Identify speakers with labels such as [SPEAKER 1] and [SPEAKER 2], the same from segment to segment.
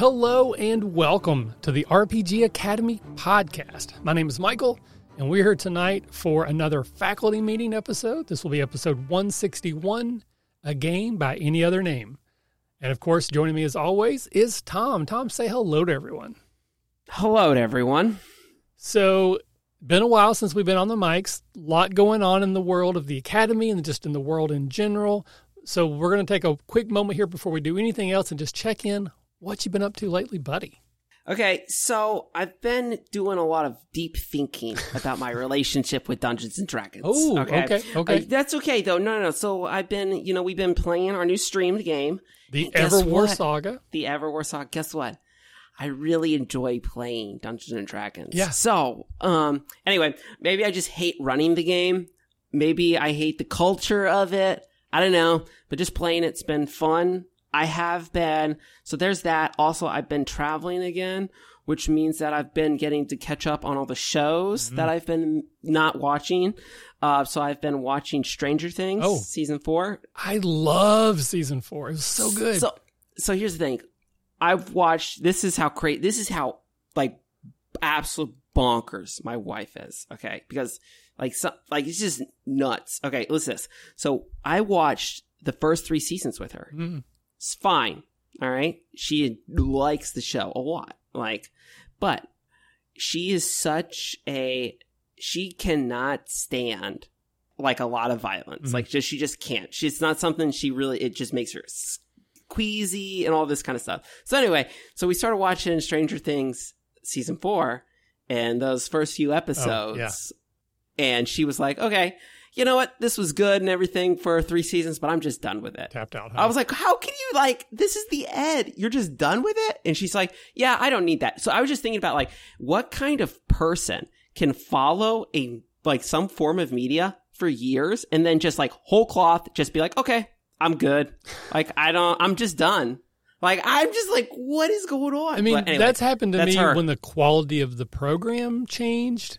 [SPEAKER 1] Hello and welcome to the RPG Academy podcast. My name is Michael, and we're here tonight for another faculty meeting episode. This will be episode 161 A Game by Any Other Name. And of course, joining me as always is Tom. Tom, say hello to everyone.
[SPEAKER 2] Hello to everyone.
[SPEAKER 1] So, been a while since we've been on the mics. A lot going on in the world of the Academy and just in the world in general. So, we're going to take a quick moment here before we do anything else and just check in what you been up to lately, buddy?
[SPEAKER 2] Okay, so I've been doing a lot of deep thinking about my relationship with Dungeons and Dragons.
[SPEAKER 1] Oh, okay, okay. okay.
[SPEAKER 2] Uh, that's okay though. No, no, no. So I've been, you know, we've been playing our new streamed game,
[SPEAKER 1] the Everwar Saga.
[SPEAKER 2] The Everwar Saga. Guess what? I really enjoy playing Dungeons and Dragons.
[SPEAKER 1] Yeah.
[SPEAKER 2] So, um, anyway, maybe I just hate running the game. Maybe I hate the culture of it. I don't know, but just playing it's been fun. I have been, so there's that. Also, I've been traveling again, which means that I've been getting to catch up on all the shows mm-hmm. that I've been not watching. Uh, so I've been watching Stranger Things, oh, season four.
[SPEAKER 1] I love season four. It was so good.
[SPEAKER 2] So, so here's the thing. I've watched, this is how crazy, this is how, like, absolute bonkers my wife is. Okay. Because, like, so, like, it's just nuts. Okay. Listen this. So I watched the first three seasons with her. Mm. It's fine. All right. She likes the show a lot. Like, but she is such a, she cannot stand like a lot of violence. Mm-hmm. Like just, she just can't. She's not something she really, it just makes her queasy and all this kind of stuff. So anyway, so we started watching Stranger Things season four and those first few episodes. Oh, yeah. And she was like, okay, you know what, this was good and everything for three seasons, but I'm just done with it.
[SPEAKER 1] Tapped out. Huh?
[SPEAKER 2] I was like, how can you like, this is the Ed. You're just done with it? And she's like, yeah, I don't need that. So I was just thinking about like, what kind of person can follow a, like some form of media for years and then just like whole cloth, just be like, okay, I'm good. Like, I don't, I'm just done. Like I'm just like, what is going on?
[SPEAKER 1] I mean, anyway, that's happened to that's me her. when the quality of the program changed.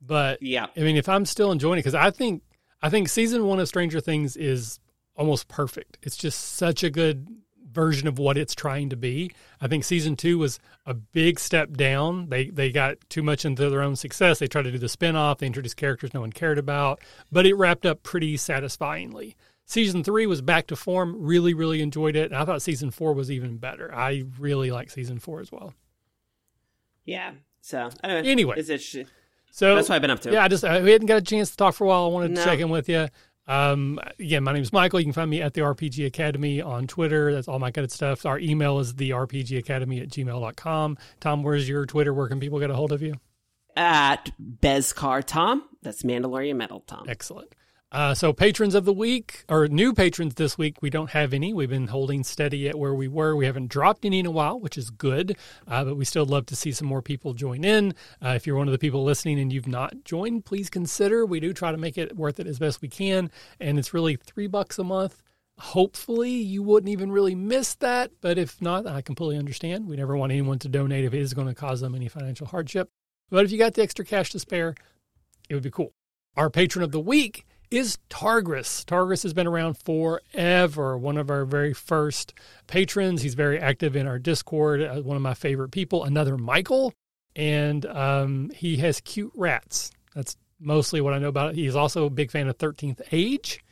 [SPEAKER 1] But
[SPEAKER 2] yeah,
[SPEAKER 1] I mean, if I'm still enjoying it, because I think I think season one of Stranger Things is almost perfect. It's just such a good version of what it's trying to be. I think season two was a big step down. They they got too much into their own success. They tried to do the spinoff. They introduced characters no one cared about, but it wrapped up pretty satisfyingly. Season three was back to form. Really, really enjoyed it. And I thought season four was even better. I really like season four as well.
[SPEAKER 2] Yeah. So anyway,
[SPEAKER 1] anyway
[SPEAKER 2] it's interesting.
[SPEAKER 1] So
[SPEAKER 2] that's what I've been up to.
[SPEAKER 1] Yeah, I just we hadn't got a chance to talk for a while. I wanted no. to check in with you. Um, again, my name is Michael. You can find me at the RPG Academy on Twitter. That's all my good stuff. Our email is the RPG Academy at gmail.com. Tom, where's your Twitter? Where can people get a hold of you?
[SPEAKER 2] At Beskar Tom. That's Mandalorian Metal Tom.
[SPEAKER 1] Excellent. Uh, so patrons of the week or new patrons this week, we don't have any. We've been holding steady at where we were. We haven't dropped any in a while, which is good. Uh, but we still love to see some more people join in. Uh, if you're one of the people listening and you've not joined, please consider. We do try to make it worth it as best we can, and it's really three bucks a month. Hopefully, you wouldn't even really miss that. But if not, I completely understand. We never want anyone to donate if it is going to cause them any financial hardship. But if you got the extra cash to spare, it would be cool. Our patron of the week is Targris. Targris has been around forever, one of our very first patrons. He's very active in our Discord, uh, one of my favorite people. Another Michael, and um, he has cute rats. That's mostly what I know about it. He's also a big fan of 13th Age,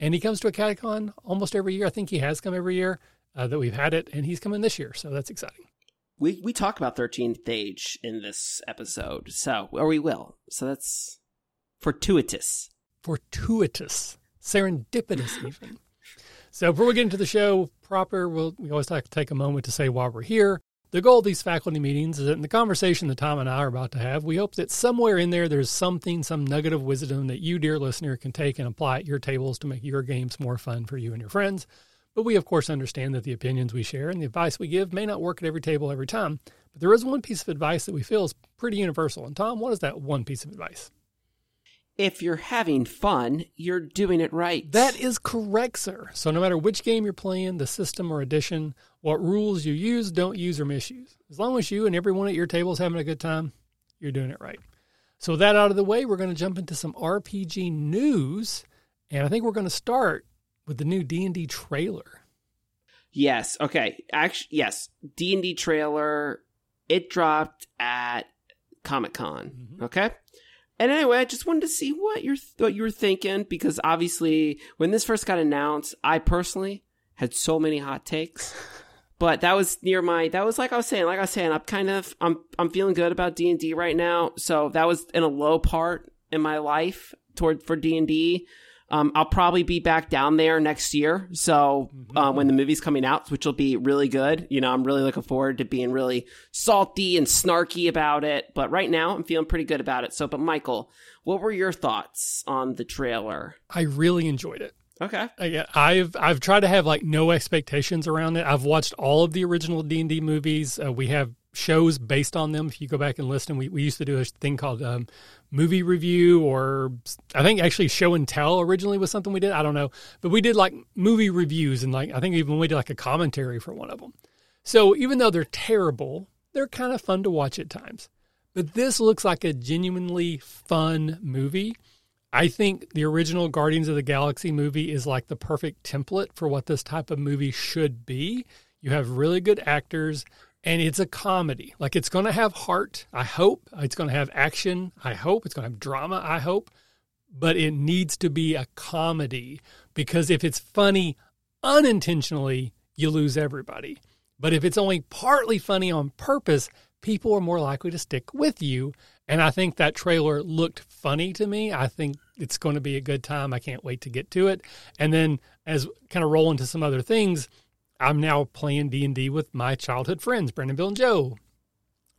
[SPEAKER 1] and he comes to Academicon almost every year. I think he has come every year uh, that we've had it, and he's coming this year, so that's exciting.
[SPEAKER 2] We we talk about 13th Age in this episode, so or we will. So that's fortuitous
[SPEAKER 1] fortuitous, serendipitous, even. so before we get into the show proper, we'll, we always like to take a moment to say why we're here. The goal of these faculty meetings is that in the conversation that Tom and I are about to have, we hope that somewhere in there there's something, some nugget of wisdom that you, dear listener, can take and apply at your tables to make your games more fun for you and your friends. But we, of course, understand that the opinions we share and the advice we give may not work at every table every time. But there is one piece of advice that we feel is pretty universal. And Tom, what is that one piece of advice?
[SPEAKER 2] If you're having fun, you're doing it right.
[SPEAKER 1] That is correct, sir. So no matter which game you're playing, the system or edition, what rules you use, don't use, or misuse. As long as you and everyone at your table is having a good time, you're doing it right. So with that out of the way, we're going to jump into some RPG news, and I think we're going to start with the new D&D trailer.
[SPEAKER 2] Yes. Okay. Actually, yes. D and D trailer. It dropped at Comic Con.
[SPEAKER 1] Mm-hmm.
[SPEAKER 2] Okay. And anyway, I just wanted to see what you're what you were thinking because obviously when this first got announced, I personally had so many hot takes. But that was near my that was like I was saying, like I was saying, I'm kind of I'm I'm feeling good about D and D right now. So that was in a low part in my life toward for D and D. Um, I'll probably be back down there next year. So uh, when the movie's coming out, which will be really good, you know, I'm really looking forward to being really salty and snarky about it. But right now, I'm feeling pretty good about it. So, but Michael, what were your thoughts on the trailer?
[SPEAKER 1] I really enjoyed it.
[SPEAKER 2] Okay.
[SPEAKER 1] I- I've I've tried to have like no expectations around it. I've watched all of the original D and D movies. Uh, we have shows based on them. If you go back and listen, we we used to do a thing called um, movie review, or I think actually show and tell originally was something we did. I don't know, but we did like movie reviews, and like I think even we did like a commentary for one of them. So even though they're terrible, they're kind of fun to watch at times. But this looks like a genuinely fun movie. I think the original Guardians of the Galaxy movie is like the perfect template for what this type of movie should be. You have really good actors and it's a comedy. Like it's going to have heart, I hope. It's going to have action, I hope. It's going to have drama, I hope. But it needs to be a comedy because if it's funny unintentionally, you lose everybody. But if it's only partly funny on purpose, people are more likely to stick with you. And I think that trailer looked funny to me. I think it's going to be a good time. I can't wait to get to it. And then as kind of roll into some other things, I'm now playing D&D with my childhood friends, Brandon, Bill, and Joe.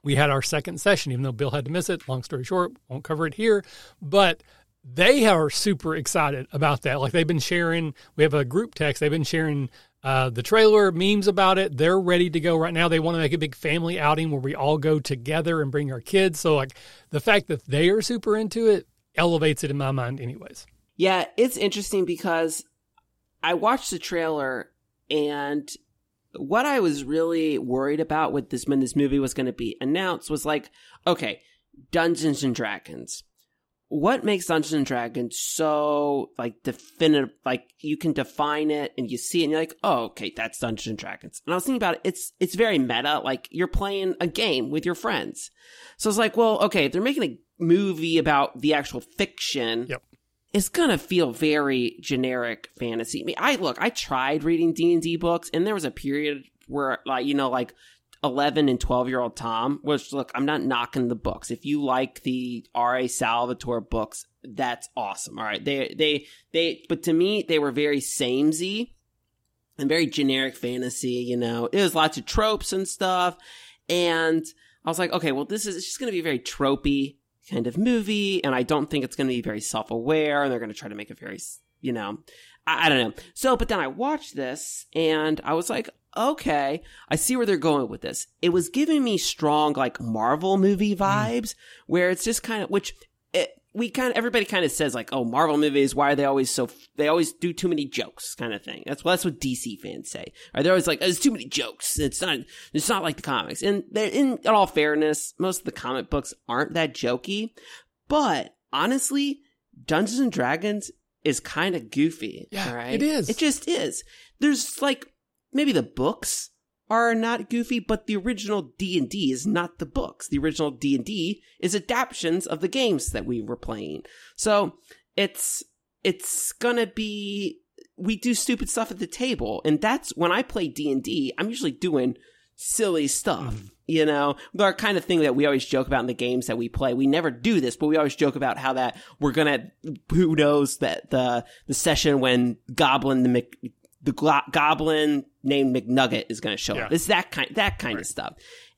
[SPEAKER 1] We had our second session, even though Bill had to miss it. Long story short, won't cover it here. But they are super excited about that. Like they've been sharing, we have a group text, they've been sharing uh, the trailer, memes about it. They're ready to go right now. They want to make a big family outing where we all go together and bring our kids. So, like, the fact that they are super into it elevates it in my mind, anyways.
[SPEAKER 2] Yeah, it's interesting because I watched the trailer and what I was really worried about with this when this movie was going to be announced was like, okay, Dungeons and Dragons. What makes Dungeons and Dragons so like definitive? Like you can define it and you see it and you're like, oh, okay, that's Dungeons and Dragons. And I was thinking about it. It's it's very meta. Like you're playing a game with your friends. So it's like, well, okay, they're making a movie about the actual fiction,
[SPEAKER 1] Yep.
[SPEAKER 2] It's gonna feel very generic fantasy. I mean, I look, I tried reading D and D books, and there was a period where, like, you know, like eleven and twelve year old Tom. Which, look, I'm not knocking the books. If you like the R. A. Salvatore books, that's awesome. All right, they they they, but to me, they were very samey and very generic fantasy. You know, it was lots of tropes and stuff, and I was like, okay, well, this is it's just gonna be very tropey kind of movie, and I don't think it's going to be very self aware, and they're going to try to make it very, you know, I, I, don't know. So, but then I watched this, and I was like, okay, I see where they're going with this. It was giving me strong, like, Marvel movie vibes, mm. where it's just kind of, which, it, we kind of everybody kind of says like, oh, Marvel movies, why are they always so? They always do too many jokes, kind of thing. That's well, that's what DC fans say. Right? They're always like, oh, there's too many jokes. It's not, it's not like the comics. And in, in all fairness, most of the comic books aren't that jokey. But honestly, Dungeons and Dragons is kind of goofy.
[SPEAKER 1] Yeah,
[SPEAKER 2] right?
[SPEAKER 1] it is.
[SPEAKER 2] It just is. There's like maybe the books are not goofy, but the original D&D is not the books. The original D&D is adaptations of the games that we were playing. So, it's it's going to be we do stupid stuff at the table, and that's when I play D&D, I'm usually doing silly stuff. Mm. You know, the kind of thing that we always joke about in the games that we play. We never do this, but we always joke about how that we're gonna, who knows that the, the session when Goblin, the Mc, the goblin named McNugget is going to show
[SPEAKER 1] Yeah.
[SPEAKER 2] up. It's that kind that kind of stuff.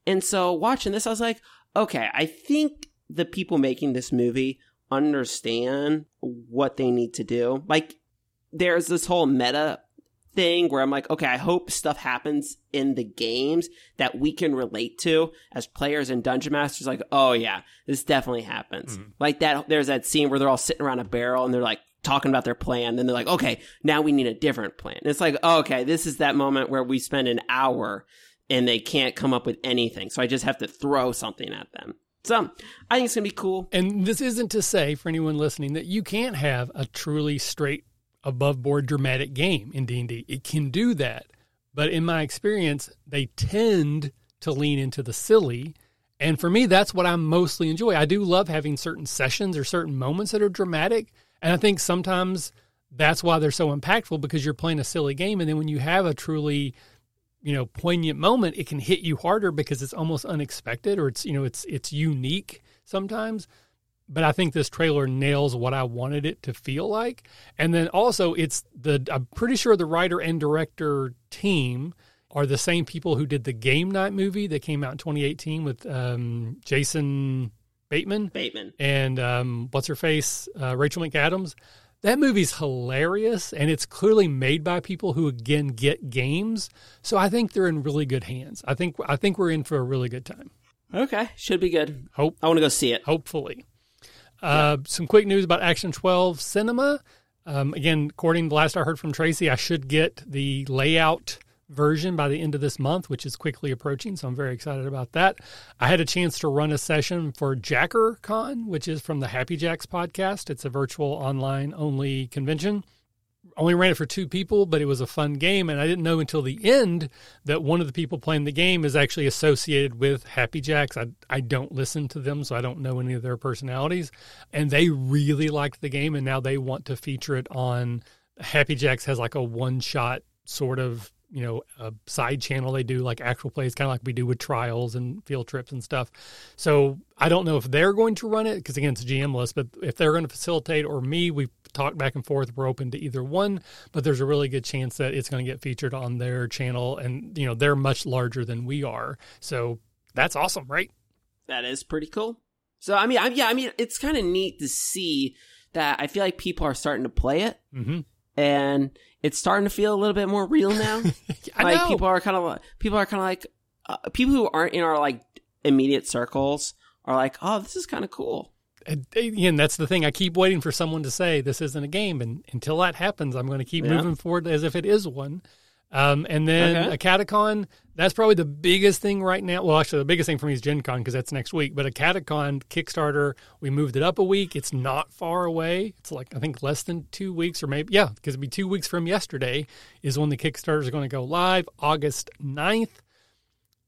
[SPEAKER 2] And so watching this, I was like, okay, I think the people making this movie understand what they need to do. Like, there's this whole meta thing where I'm like, okay, I hope stuff happens in the games that we can relate to as players and dungeon masters. Like, oh yeah, this definitely happens.
[SPEAKER 1] Mhm.
[SPEAKER 2] Like that, there's that scene where they're all sitting around a barrel and they're like talking about their plan. Then they're like, okay, now we need a different plan. And it's like, oh, okay, this is that moment where we spend an hour and they can't come up with anything. So I just have to throw something at them. So I think it's gonna be cool.
[SPEAKER 1] And this isn't to say for anyone listening that you can't have a truly straight above board dramatic game in D&D. It can do that. but in my experience, they tend to lean into the silly. And for me, that's what I mostly enjoy. I do love having certain sessions or certain moments that are dramatic. And I think sometimes that's why they're so impactful because you're playing a silly game. And then when you have a truly, you know, poignant moment, it can hit you harder because it's almost unexpected or it's, you know, it's, it's unique sometimes. But I think this trailer nails what I wanted it to feel like. And then also it's the, I'm pretty sure the writer and director team are the same people who did the Game Night movie that came out in 2018 with um, Jason Bateman.
[SPEAKER 2] Bateman.
[SPEAKER 1] And um, what's her face? Uh, Rachel McAdams. That movie's hilarious, and it's clearly made by people who again get games. So I think they're in really good hands. I think I think we're in for a really good time.
[SPEAKER 2] Okay, should be good.
[SPEAKER 1] Hope
[SPEAKER 2] I want to go see it.
[SPEAKER 1] Hopefully, uh, some quick news about Action Twelve Cinema. Um, again, according to the last I heard from Tracy, I should get the layout version by the end of this month, which is quickly approaching. So I'm very excited about that. I had a chance to run a session for JackerCon, which is from the Happy Jacks podcast. It's a virtual online only convention. Only ran it for two people, but it was a fun game. And I didn't know until the end that one of the people playing the game is actually associated with Happy Jacks. I, I don't listen to them, so I don't know any of their personalities. And they really liked the game, and now they want to feature it on Happy Jacks has like a one shot sort of you know a side channel they do like actual plays kind of like we do with trials and field trips and stuff. So i don't know if they're going to run it because again it's GM-less but if they're going to facilitate or me we've talked back and forth we're open to either one but there's a really good chance that it's going to get featured on their channel and you know they're much larger than we are. So that's awesome right?
[SPEAKER 2] That is pretty cool. So i mean I, yeah i mean it's kind of neat to see that i feel like people are starting to play it.
[SPEAKER 1] Mm-hmm.
[SPEAKER 2] And it's starting to feel a little bit more real now. like
[SPEAKER 1] know.
[SPEAKER 2] people are kind of people are kind of like uh, people who aren't in our like immediate circles are like, oh, this is kind of cool.
[SPEAKER 1] Again, that's the thing. I keep waiting for someone to say this isn't a game, and until that happens, I'm going to keep yeah. moving forward as if it is one. Um, and then okay. Academicon, that's probably the biggest thing right now. Well, actually, the biggest thing for me is Gen Con because that's next week. But Academicon Kickstarter, we moved it up a week. It's not far away. It's like, I think, less than two weeks or maybe, yeah, because it'll be two weeks from yesterday is when the Kickstarter is going to go live, August 9th.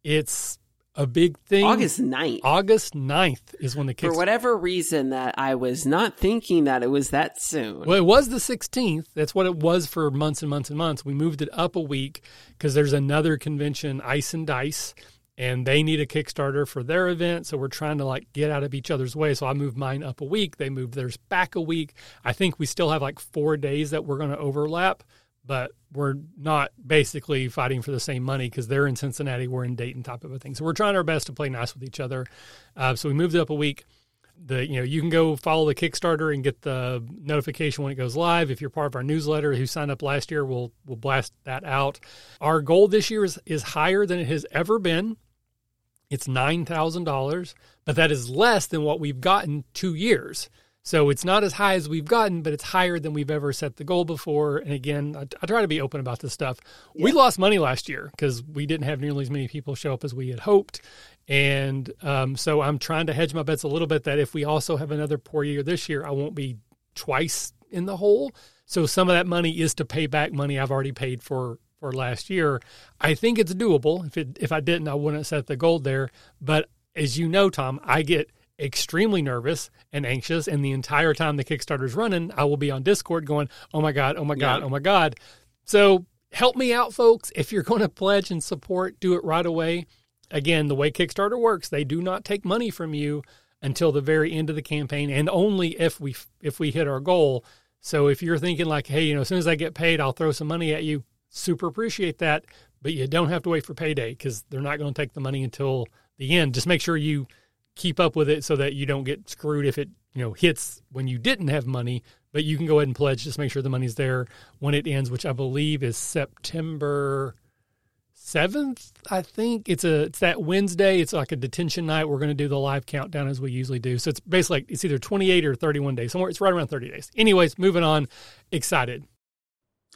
[SPEAKER 1] It's a big thing.
[SPEAKER 2] August 9th.
[SPEAKER 1] August 9th is when the
[SPEAKER 2] For whatever reason that I was not thinking that it was that soon.
[SPEAKER 1] Well, it was the 16th. That's what it was for months and months and months. We moved it up a week because there's another convention, Ice and Dice, and they need a Kickstarter for their event. So we're trying to like get out of each other's way. So I moved mine up a week. They moved theirs back a week. I think we still have like four days that we're going to overlap but we're not basically fighting for the same money because they're in Cincinnati, we're in Dayton, type of a thing. So we're trying our best to play nice with each other. Uh, so we moved up a week. The you know you can go follow the Kickstarter and get the notification when it goes live. If you're part of our newsletter, who signed up last year, we'll we'll blast that out. Our goal this year is is higher than it has ever been. It's nine thousand dollars, but that is less than what we've gotten two years. So it's not as high as we've gotten, but it's higher than we've ever set the goal before. And again, I, I try to be open about this stuff. Yeah. We lost money last year because we didn't have nearly as many people show up as we had hoped. And um, so I'm trying to hedge my bets a little bit that if we also have another poor year this year, I won't be twice in the hole. So some of that money is to pay back money I've already paid for for last year. I think it's doable. If it if I didn't, I wouldn't set the goal there. But as you know, Tom, I get extremely nervous and anxious. And the entire time the Kickstarter's running, I will be on Discord going, oh my God, oh my God, yeah. oh my God. So help me out, folks. If you're going to pledge and support, do it right away. Again, the way Kickstarter works, they do not take money from you until the very end of the campaign and only if we if we hit our goal. So if you're thinking like, hey, you know, as soon as I get paid, I'll throw some money at you, super appreciate that. But you don't have to wait for payday because they're not going to take the money until the end. Just make sure you keep up with it so that you don't get screwed if it you know hits when you didn't have money but you can go ahead and pledge. Just make sure the money's there when it ends which i believe is september 7th i think. It's a it's that wednesday. It's like a detention night. We're going to do the live countdown as we usually do. So it's basically it's either 28 or 31 days somewhere it's right around 30 days. Anyways moving on. Excited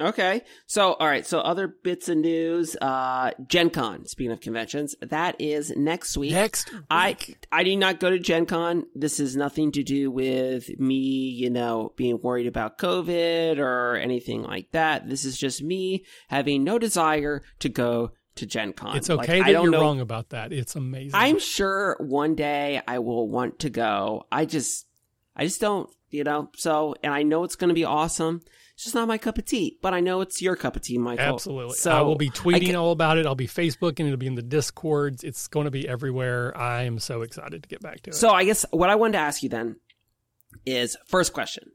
[SPEAKER 2] Okay. So, all right. So, other bits of news. Uh, Gen Con, speaking of conventions, that is next week.
[SPEAKER 1] Next
[SPEAKER 2] I
[SPEAKER 1] week.
[SPEAKER 2] I did not go to Gen Con. This is nothing to do with me, you know, being worried about COVID or anything like that. This is just me having no desire to go to Gen Con.
[SPEAKER 1] It's
[SPEAKER 2] Like,
[SPEAKER 1] okay
[SPEAKER 2] I
[SPEAKER 1] that
[SPEAKER 2] don't
[SPEAKER 1] you're
[SPEAKER 2] know-
[SPEAKER 1] wrong about that. It's amazing.
[SPEAKER 2] I'm sure one day I will want to go. I just, I just don't, you know. So, and I know it's going to be awesome. Just not my cup of tea, but I know it's your cup of tea, Michael.
[SPEAKER 1] Absolutely.
[SPEAKER 2] So
[SPEAKER 1] I will be tweeting
[SPEAKER 2] ca-
[SPEAKER 1] all about it. I'll be Facebooking. It'll be in the Discords. It's going to be everywhere. I am so excited to get back to it.
[SPEAKER 2] So I guess what I wanted to ask you then is first question: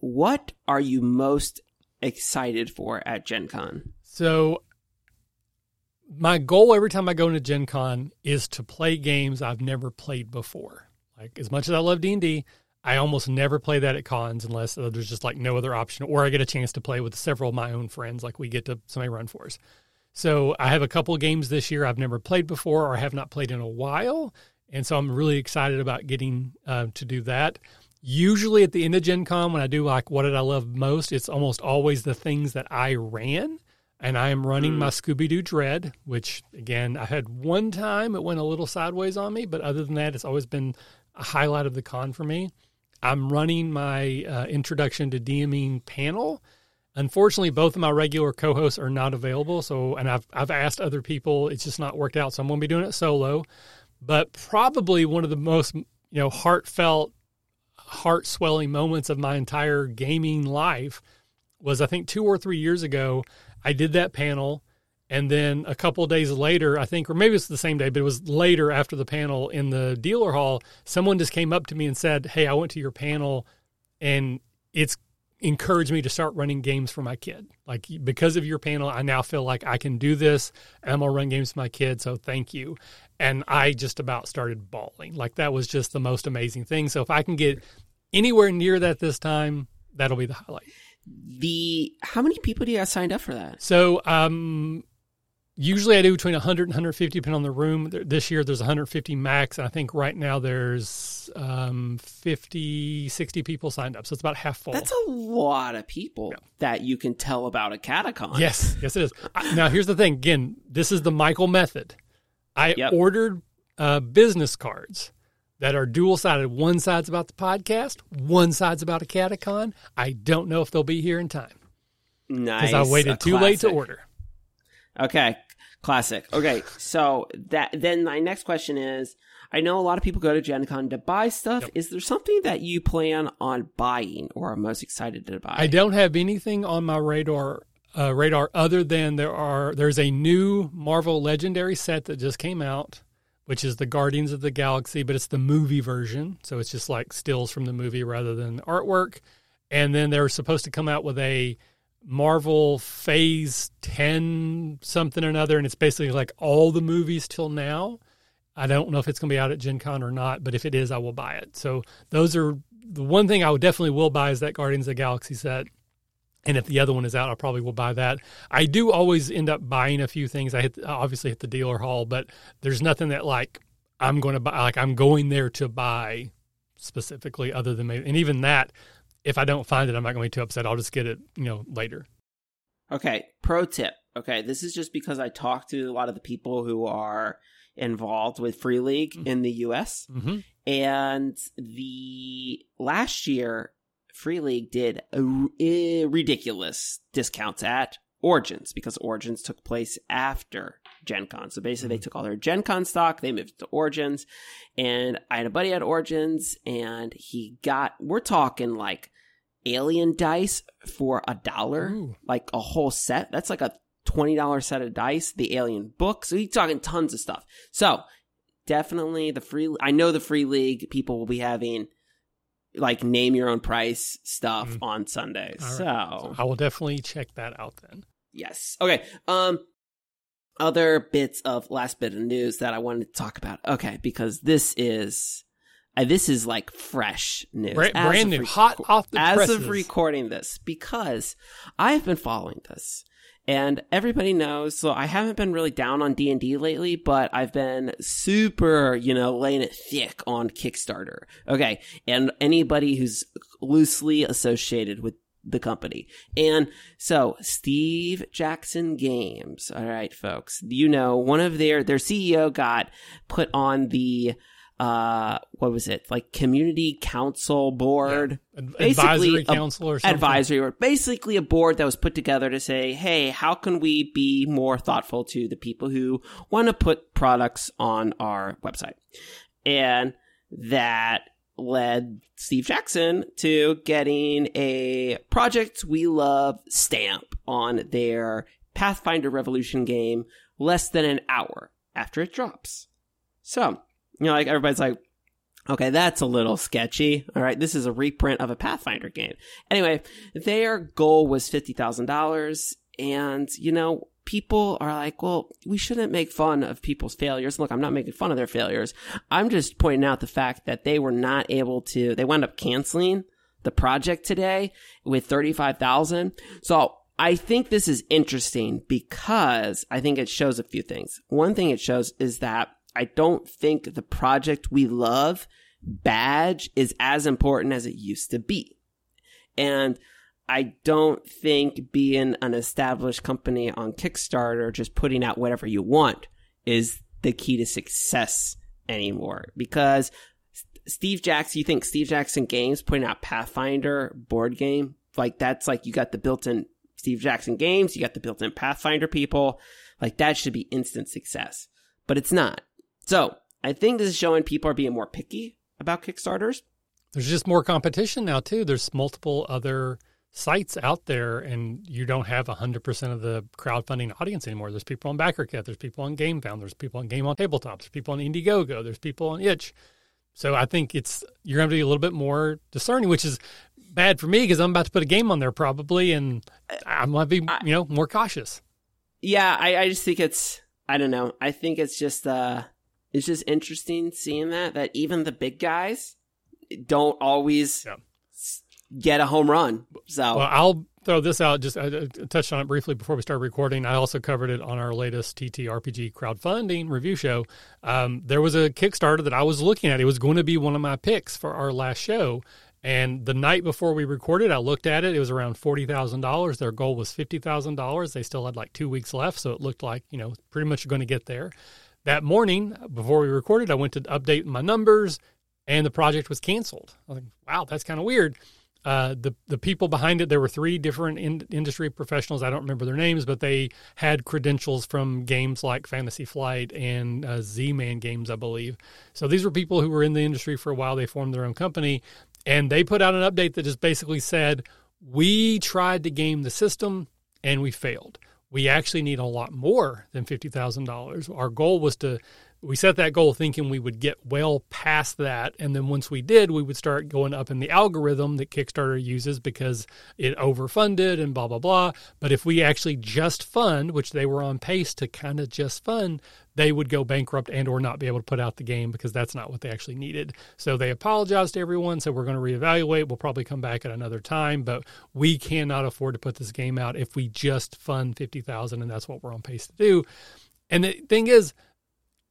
[SPEAKER 2] What are you most excited for at Gen Con?
[SPEAKER 1] So my goal every time I go into Gen Con is to play games I've never played before. Like as much as I love D and D, I almost never play that at cons unless uh, there's just like no other option, or I get a chance to play with several of my own friends. Like we get to somebody run for us. So I have a couple of games this year I've never played before or have not played in a while, and so I'm really excited about getting uh, to do that. Usually at the end of Gen Con, when I do like what did I love most, it's almost always the things that I ran and I am running my Scooby Doo Dread, which again I had one time it went a little sideways on me, but other than that, it's always been a highlight of the con for me. I'm running my uh, introduction to DMing panel. Unfortunately, both of my regular co-hosts are not available, so and I've I've asked other people, it's just not worked out, so I'm going to be doing it solo. But probably one of the most you know heartfelt, heart swelling moments of my entire gaming life was I think two or three years ago. I did that panel, and then a couple of days later, I think, or maybe it's the same day, but it was later after the panel in the dealer hall. Someone just came up to me and said, "Hey, I went to your panel, and it's encouraged me to start running games for my kid. Like because of your panel, I now feel like I can do this. And I'm gonna run games for my kid. So thank you." And I just about started bawling. Like that was just the most amazing thing. So if I can get anywhere near that this time, that'll be the highlight.
[SPEAKER 2] The how many people do you guys signed up for that?
[SPEAKER 1] So um, usually I do between 100 and 150 depending on the room. This year there's 150 max. I think right now there's um, 50, 60 people signed up. So it's about half full.
[SPEAKER 2] That's a lot of people that you can tell about Academicon.
[SPEAKER 1] Yes, yes, it is. Now, here's the thing. Again, this is the Michael method. I
[SPEAKER 2] Yep.
[SPEAKER 1] ordered uh, business cards that are dual sided. One side's about the podcast, one side's about Academicon. I don't know if they'll be here in time
[SPEAKER 2] nice.
[SPEAKER 1] because I waited
[SPEAKER 2] A
[SPEAKER 1] too late to order.
[SPEAKER 2] Okay, classic. Okay, so that then my next question is: I know a lot of people go to Gen Con to buy stuff.
[SPEAKER 1] Yep.
[SPEAKER 2] Is there something that you plan on buying or are most excited to buy?
[SPEAKER 1] I don't have anything on my radar uh, radar other than there are there's a new Marvel Legendary set that just came out, which is the Guardians of the Galaxy, but it's the movie version, so it's just like stills from the movie rather than artwork. And then they're supposed to come out with a Marvel Phase Ten something or another, and it's basically like all the movies till now. I don't know if it's going to be out at Gen Con or not, but if it is, I will buy it. So those are the one thing I definitely will buy is that Guardians of the Galaxy set. And if the other one is out, I probably will buy that. I do always end up buying a few things. I hit obviously hit the dealer hall, but there's nothing that like I'm going to buy. Like I'm going there to buy specifically, other than maybe, and even that, if I don't find it, I'm not going to be too upset. I'll just get it, you know, later.
[SPEAKER 2] Okay, pro tip. Okay, this is just because I talked to a lot of the people who are involved with Free League
[SPEAKER 1] Mm-hmm.
[SPEAKER 2] in the US.
[SPEAKER 1] hmm
[SPEAKER 2] And the last year, Free League did a, r- ridiculous discounts at Origins because Origins took place after Gen Con. So basically, they took all their Gen Con stock, they moved to Origins. And I had a buddy at Origins, and he got, we're talking like alien dice for a dollar, like a whole set. That's like a $20 set of dice, the alien book. So he's talking tons of stuff. So definitely the free, I know the free league people will be having like name your own price stuff
[SPEAKER 1] Mhm.
[SPEAKER 2] on Sundays.
[SPEAKER 1] All right.
[SPEAKER 2] So
[SPEAKER 1] I will definitely check that out then.
[SPEAKER 2] yes. Okay. Um, other bits of last bit of news that I wanted to talk about. Okay. Because this is, uh, this is like fresh news.
[SPEAKER 1] Brand,
[SPEAKER 2] As
[SPEAKER 1] brand new,
[SPEAKER 2] rec-
[SPEAKER 1] hot off the
[SPEAKER 2] as
[SPEAKER 1] presses.
[SPEAKER 2] of recording this because I've been following this and everybody knows so I haven't been really down on D&D lately but I've been super you know laying it thick on Kickstarter okay and anybody who's loosely associated with the company. And so Steve Jackson Games, all right, folks, you know, one of their, their CEO got put on the, uh, what was it? Like community council board, Basically,
[SPEAKER 1] advisory council or something.
[SPEAKER 2] advisory or basically a board that was put together to say, Hey, how can we be more thoughtful to the people who want to put products on our website? And that led Steve Jackson to getting a Project We Love stamp on their Pathfinder Revolution game less than an hour after it drops. So, you know, like everybody's like, okay, that's a little sketchy. All right, this is a reprint of a Pathfinder game. Anyway, their goal was $50,000. And, you know, people are like, well, we shouldn't make fun of people's failures. Look, I'm not making fun of their failures. I'm just pointing out the fact that they were not able to, they wound up canceling the project today with 35,000. So I think this is interesting because I think it shows a few things. One thing it shows is that I don't think the project we love badge is as important as it used to be. And I don't think being an established company on Kickstarter, just putting out whatever you want, is the key to success anymore. Because Steve Jackson, you think Steve Jackson Games putting out Pathfinder board game, like that's like you got the built in Steve Jackson Games, you got the built in Pathfinder people, like that should be instant success. But it's not. So I think this is showing people are being more picky about Kickstarters.
[SPEAKER 1] There's just more competition now too. There's multiple other sites out there, and you don't have 100% of the crowdfunding audience anymore. There's people on BackerKit, there's people on GameFound, there's people on Game on Tabletop, there's people on Indiegogo, there's people on Itch. So I think it's you're going to be a little bit more discerning, which is bad for me because I'm about to put a game on there probably, and I'm going to be you know more cautious.
[SPEAKER 2] Yeah, I, I just think it's I don't know. I think it's just uh it's just interesting seeing that that even the big guys don't always
[SPEAKER 1] Yeah.
[SPEAKER 2] get a home run. So
[SPEAKER 1] Well, I'll throw this out. Just I, I touched on it briefly before we started recording. I also covered it on our latest TTRPG crowdfunding review show. Um, there was a Kickstarter that I was looking at. It was going to be one of my picks for our last show. And the night before we recorded, I looked at it. It was around forty thousand dollars. Their goal was fifty thousand dollars. They still had like two weeks left, so it looked like you know pretty much going to get there. That morning, before we recorded, I went to update my numbers, and the project was canceled. I was like, "Wow, that's kind of weird." uh, the the people behind it. There were three different in, industry professionals. I don't remember their names, but they had credentials from games like Fantasy Flight and uh, Z-Man games, I believe. So these were people who were in the industry for a while. They formed their own company, and they put out an update that just basically said, "We tried to game the system and we failed. We actually need a lot more than fifty thousand dollars. Our goal was to." we set that goal thinking we would get well past that. And then once we did, we would start going up in the algorithm that Kickstarter uses because it overfunded and blah, blah, blah. But if we actually just fund, which they were on pace to kind of just fund, they would go bankrupt and or not be able to put out the game because that's not what they actually needed. So they apologized to everyone, said we're going to reevaluate. We'll probably come back at another time, but we cannot afford to put this game out if we just fund 50,000 and that's what we're on pace to do. And the thing is,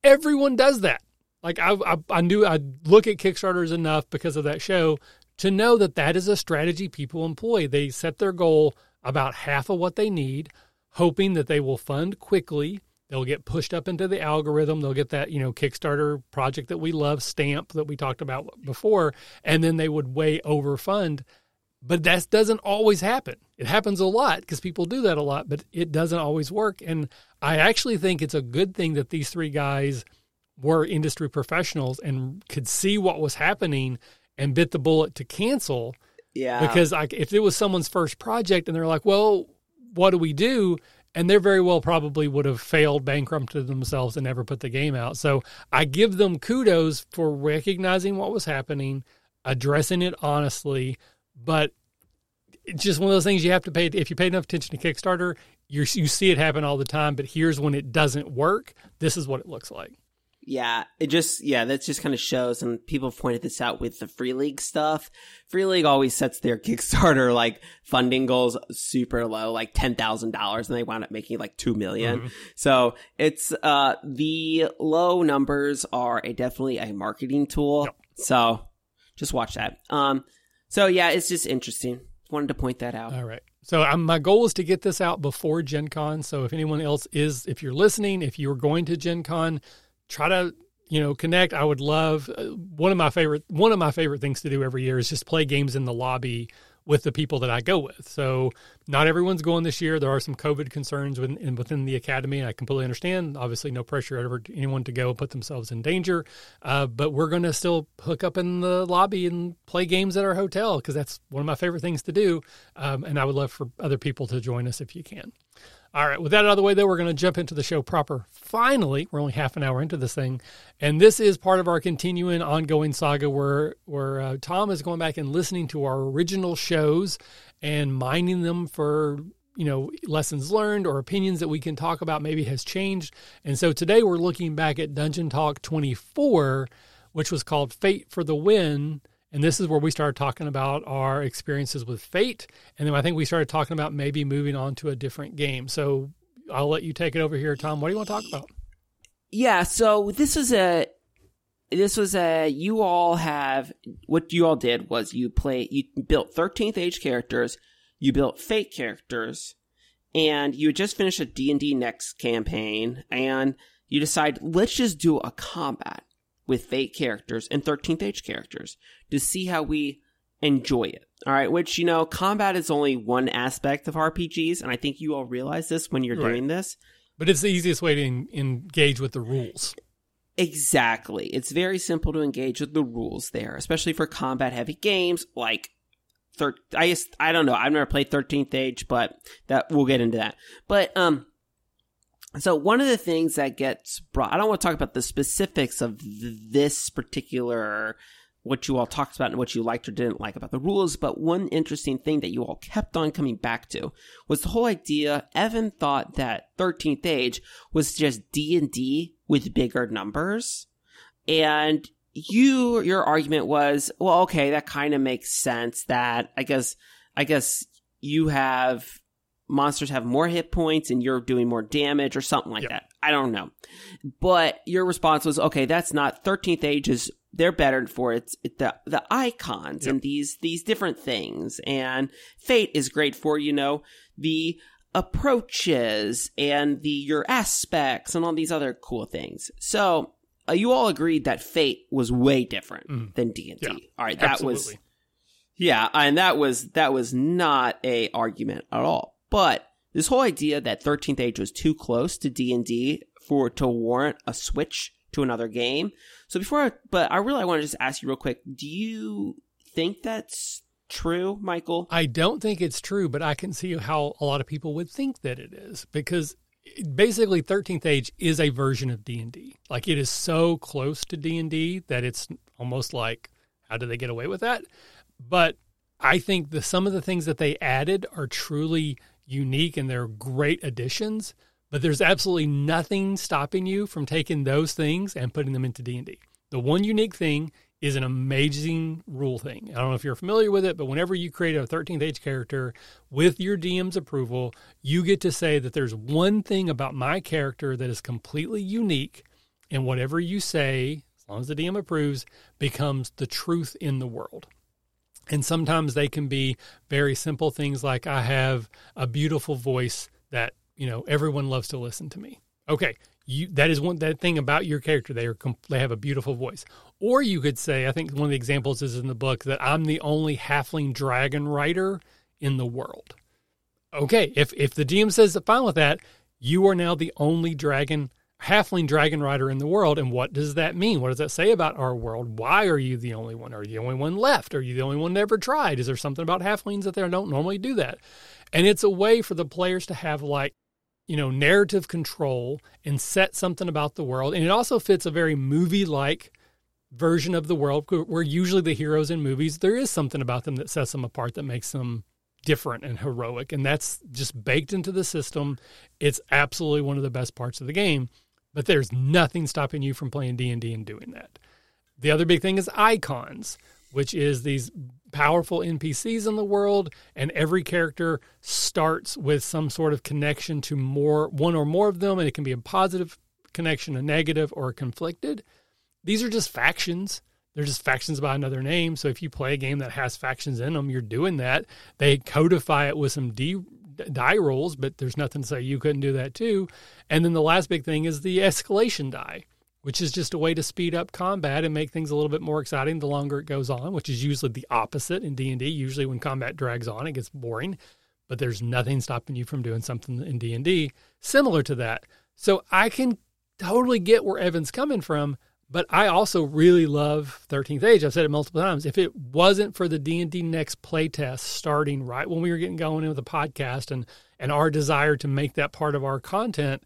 [SPEAKER 1] everyone does that. Like I, I, I knew I look at Kickstarters enough because of that show to know that that is a strategy people employ. They set their goal about half of what they need, hoping that they will fund quickly. They'll get pushed up into the algorithm. They'll get that, you know, Kickstarter project that we love stamp that we talked about before, and then they would way overfund. But that doesn't always happen. It happens a lot because people do that a lot, but it doesn't always work. And I actually think it's a good thing that these three guys were industry professionals and could see what was happening and bit the bullet to cancel.
[SPEAKER 2] yeah,
[SPEAKER 1] Because I, if it was someone's first project and they're like, well, what do we do? And they very well probably would have failed, bankrupted themselves, and never put the game out. So I give them kudos for recognizing what was happening, addressing it honestly, but it's just one of those things you have to pay. If you pay enough attention to Kickstarter, you you see it happen all the time. But here's when it doesn't work. This is what it looks like.
[SPEAKER 2] Yeah, it just yeah, that just kind of shows, and people have pointed this out with the Free League stuff. Free League always sets their Kickstarter like funding goals super low, like ten thousand dollars, and they wound up making like two million.
[SPEAKER 1] Mhm.
[SPEAKER 2] So it's uh the low numbers are a definitely a marketing tool.
[SPEAKER 1] Yep.
[SPEAKER 2] So just watch that. Um, so yeah, it's just interesting. wanted to point that out.
[SPEAKER 1] All right. So um, my goal is to get this out before Gen Con. So if anyone else is, if you're listening, if you're going to Gen Con, try to you know connect. I would love uh, one of my favorite one of my favorite things to do every year is just play games in the lobby with the people that I go with. So not everyone's going this year. There are some COVID concerns within, within the academy, I completely understand. Obviously, no pressure ever anyone to go and put themselves in danger. Uh, but we're going to still hook up in the lobby and play games at our hotel because that's one of my favorite things to do. Um, and I would love for other people to join us if you can. All right, with that out of the way, though, we're going to jump into the show proper. Finally, we're only half an hour into this thing, and this is part of our continuing, ongoing saga where where uh, Tom is going back and listening to our original shows and mining them for you know lessons learned or opinions that we can talk about maybe has changed. And so today we're looking back at Dungeon Talk 24, which was called Fate for the Win and this is where we started talking about our experiences with Fate. And then I think we started talking about maybe moving on to a different game. So I'll let you take it over here, Tom. What do you want to talk about?
[SPEAKER 2] Yeah, so this is a this was a you all have what you all did was you play you built 13th age characters, you built fate characters, and you just finished a D&D next campaign and you decide let's just do a combat with Fate characters and 13th Age characters to see how we enjoy it. All right, which, you know, combat is only one aspect of RPGs, and I think you all realize this when you're right. doing this.
[SPEAKER 1] But it's the easiest way to en- engage with the rules.
[SPEAKER 2] Exactly. It's very simple to engage with the rules there, especially for combat heavy games like thir- I just, I don't know. I've never played 13th Age, but that we'll get into that. But um so one of the things that gets brought, I don't want to talk about the specifics of this particular, what you all talked about and what you liked or didn't like about the rules, but one interesting thing that you all kept on coming back to was the whole idea. Evan thought that 13th Age was just D and D with bigger numbers, and you, your argument was, well, okay, that kind of makes sense. That I guess, I guess you have monsters have more hit points and you're doing more damage or something like yep. that. I don't know. But your response was, okay, that's not 13th age is they're better for it. the the icons yep. and these these different things. And Fate is great for, you know, the approaches and the your aspects and all these other cool things. So, uh, you all agreed that Fate was way different mm. than D&D. Yeah, all right, that absolutely. was yeah, and that was that was not a argument at all. But this whole idea that 13th Age was too close to D&D for to warrant a switch to another game. So before I, but I really want to just ask you real quick, do you think that's true, Michael?
[SPEAKER 1] I don't think it's true, but I can see how a lot of people would think that it is because basically 13th age is a version of D&D. Like it is so close to D&D that it's almost like how did they get away with that? But I think the some of the things that they added are truly unique and they're great additions, but there's absolutely nothing stopping you from taking those things and putting them into D&D. The one unique thing is an amazing rule thing. I don't know if you're familiar with it, but whenever you create a 13th age character with your DM's approval, you get to say that there's one thing about my character that is completely unique, and whatever you say, as long as the DM approves, becomes the truth in the world. And sometimes they can be very simple things like I have a beautiful voice that, you know, everyone loves to listen to me. Okay, you that is one that thing about your character they are they have a beautiful voice. Or you could say I think one of the examples is in the book that I'm the only halfling dragon rider in the world. Okay, if if the DM says fine with that, you are now the only dragon halfling dragon rider in the world. And what does that mean? What does that say about our world? Why are you the only one? Are you the only one left? Are you the only one that ever tried? Is there something about halflings that they don't normally do that? And it's a way for the players to have like, you know, narrative control and set something about the world. And it also fits a very movie like version of the world where usually the heroes in movies, there is something about them that sets them apart that makes them different and heroic. And that's just baked into the system. It's absolutely one of the best parts of the game but there's nothing stopping you from playing D&D and doing that. The other big thing is icons, which is these powerful NPCs in the world and every character starts with some sort of connection to more one or more of them and it can be a positive connection, a negative or a conflicted. These are just factions. They're just factions by another name. So if you play a game that has factions in them, you're doing that. They codify it with some D, die rolls, but there's nothing to say you couldn't do that too. And then the last big thing is the escalation die, which is just a way to speed up combat and make things a little bit more exciting the longer it goes on, which is usually the opposite in D&D. Usually when combat drags on, it gets boring, but there's nothing stopping you from doing something in D&D similar to that. So I can totally get where Evan's coming from, but I also really love 13th Age. I've said it multiple times. If it wasn't for the D&D Next playtest starting right when we were getting going in with the podcast and and our desire to make that part of our content,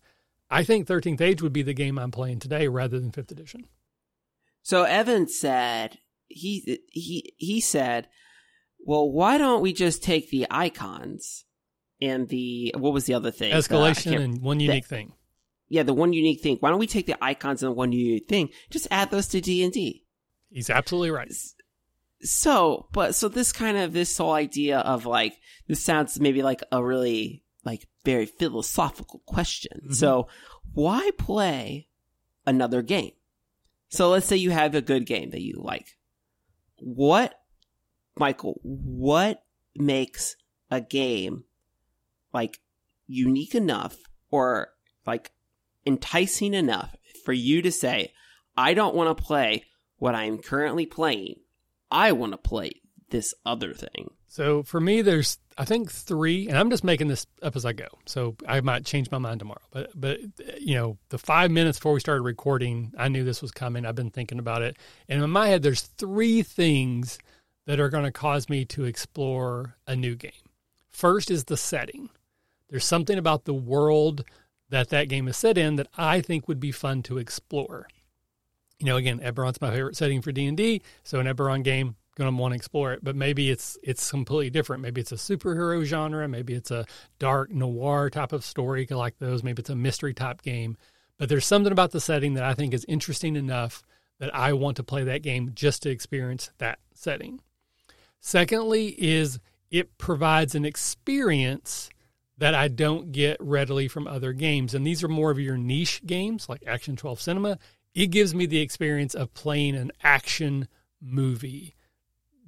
[SPEAKER 1] I think 13th Age would be the game I'm playing today rather than 5th edition.
[SPEAKER 2] So Evan said he he he said, "Well, why don't we just take the icons and the what was the other thing?
[SPEAKER 1] Uh, Escalation and one unique the, thing
[SPEAKER 2] yeah, the one unique thing. Why don't we take the icons and the one unique thing, just add those to D and D?
[SPEAKER 1] He's absolutely right.
[SPEAKER 2] So, but so this kind of this whole idea of like this sounds maybe like a really like very philosophical question. Mm-hmm. So, why play another game? So let's say you have a good game that you like. What, Michael? What makes a game like unique enough or like enticing enough for you to say, I don't want to play what I'm currently playing. I want to play this other thing.
[SPEAKER 1] So for me, there's I think three, and I'm just making this up as I go. So I might change my mind tomorrow. But but you know, the five minutes before we started recording, I knew this was coming. I've been thinking about it, and in my head, there's three things that are going to cause me to explore a new game. First is the setting. There's something about the world that that game is set in that I think would be fun to explore. You know, again, Eberron's my favorite setting for D and D, so an Eberron game going to want to explore it. But maybe it's it's completely different. Maybe it's a superhero genre. Maybe it's a dark noir type of story like those. Maybe it's a mystery type game. But there's something about the setting that I think is interesting enough that I want to play that game just to experience that setting. Secondly, is it provides an experience that I don't get readily from other games. And these are more of your niche games like Action 12 Cinema. It gives me the experience of playing an action movie.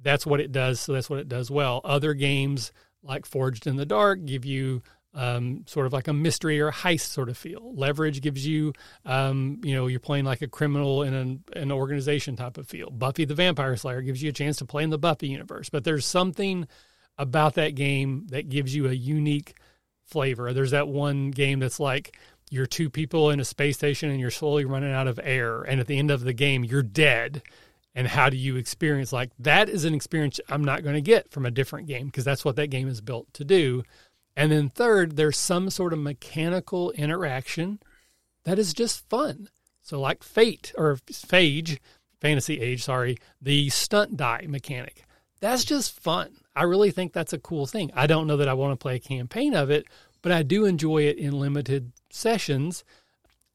[SPEAKER 1] That's what it does. So that's what it does well. Other games like Forged in the Dark give you um, sort of like a mystery or heist sort of feel. Leverage gives you, um, you know, you're playing like a criminal in an, an organization type of feel. Buffy the Vampire Slayer gives you a chance to play in the Buffy universe. But there's something about that game that gives you a unique flavor. There's that one game that's like you're two people in a space station and you're slowly running out of air, and at the end of the game, you're dead. And how do you experience like that? Is an experience I'm not going to get from a different game because that's what that game is built to do. And then third, there's some sort of mechanical interaction that is just fun. So like Fate or Phage, Fantasy Age, sorry, the stunt die mechanic. That's just fun. I really think that's a cool thing. I don't know that I want to play a campaign of it, but I do enjoy it in limited sessions.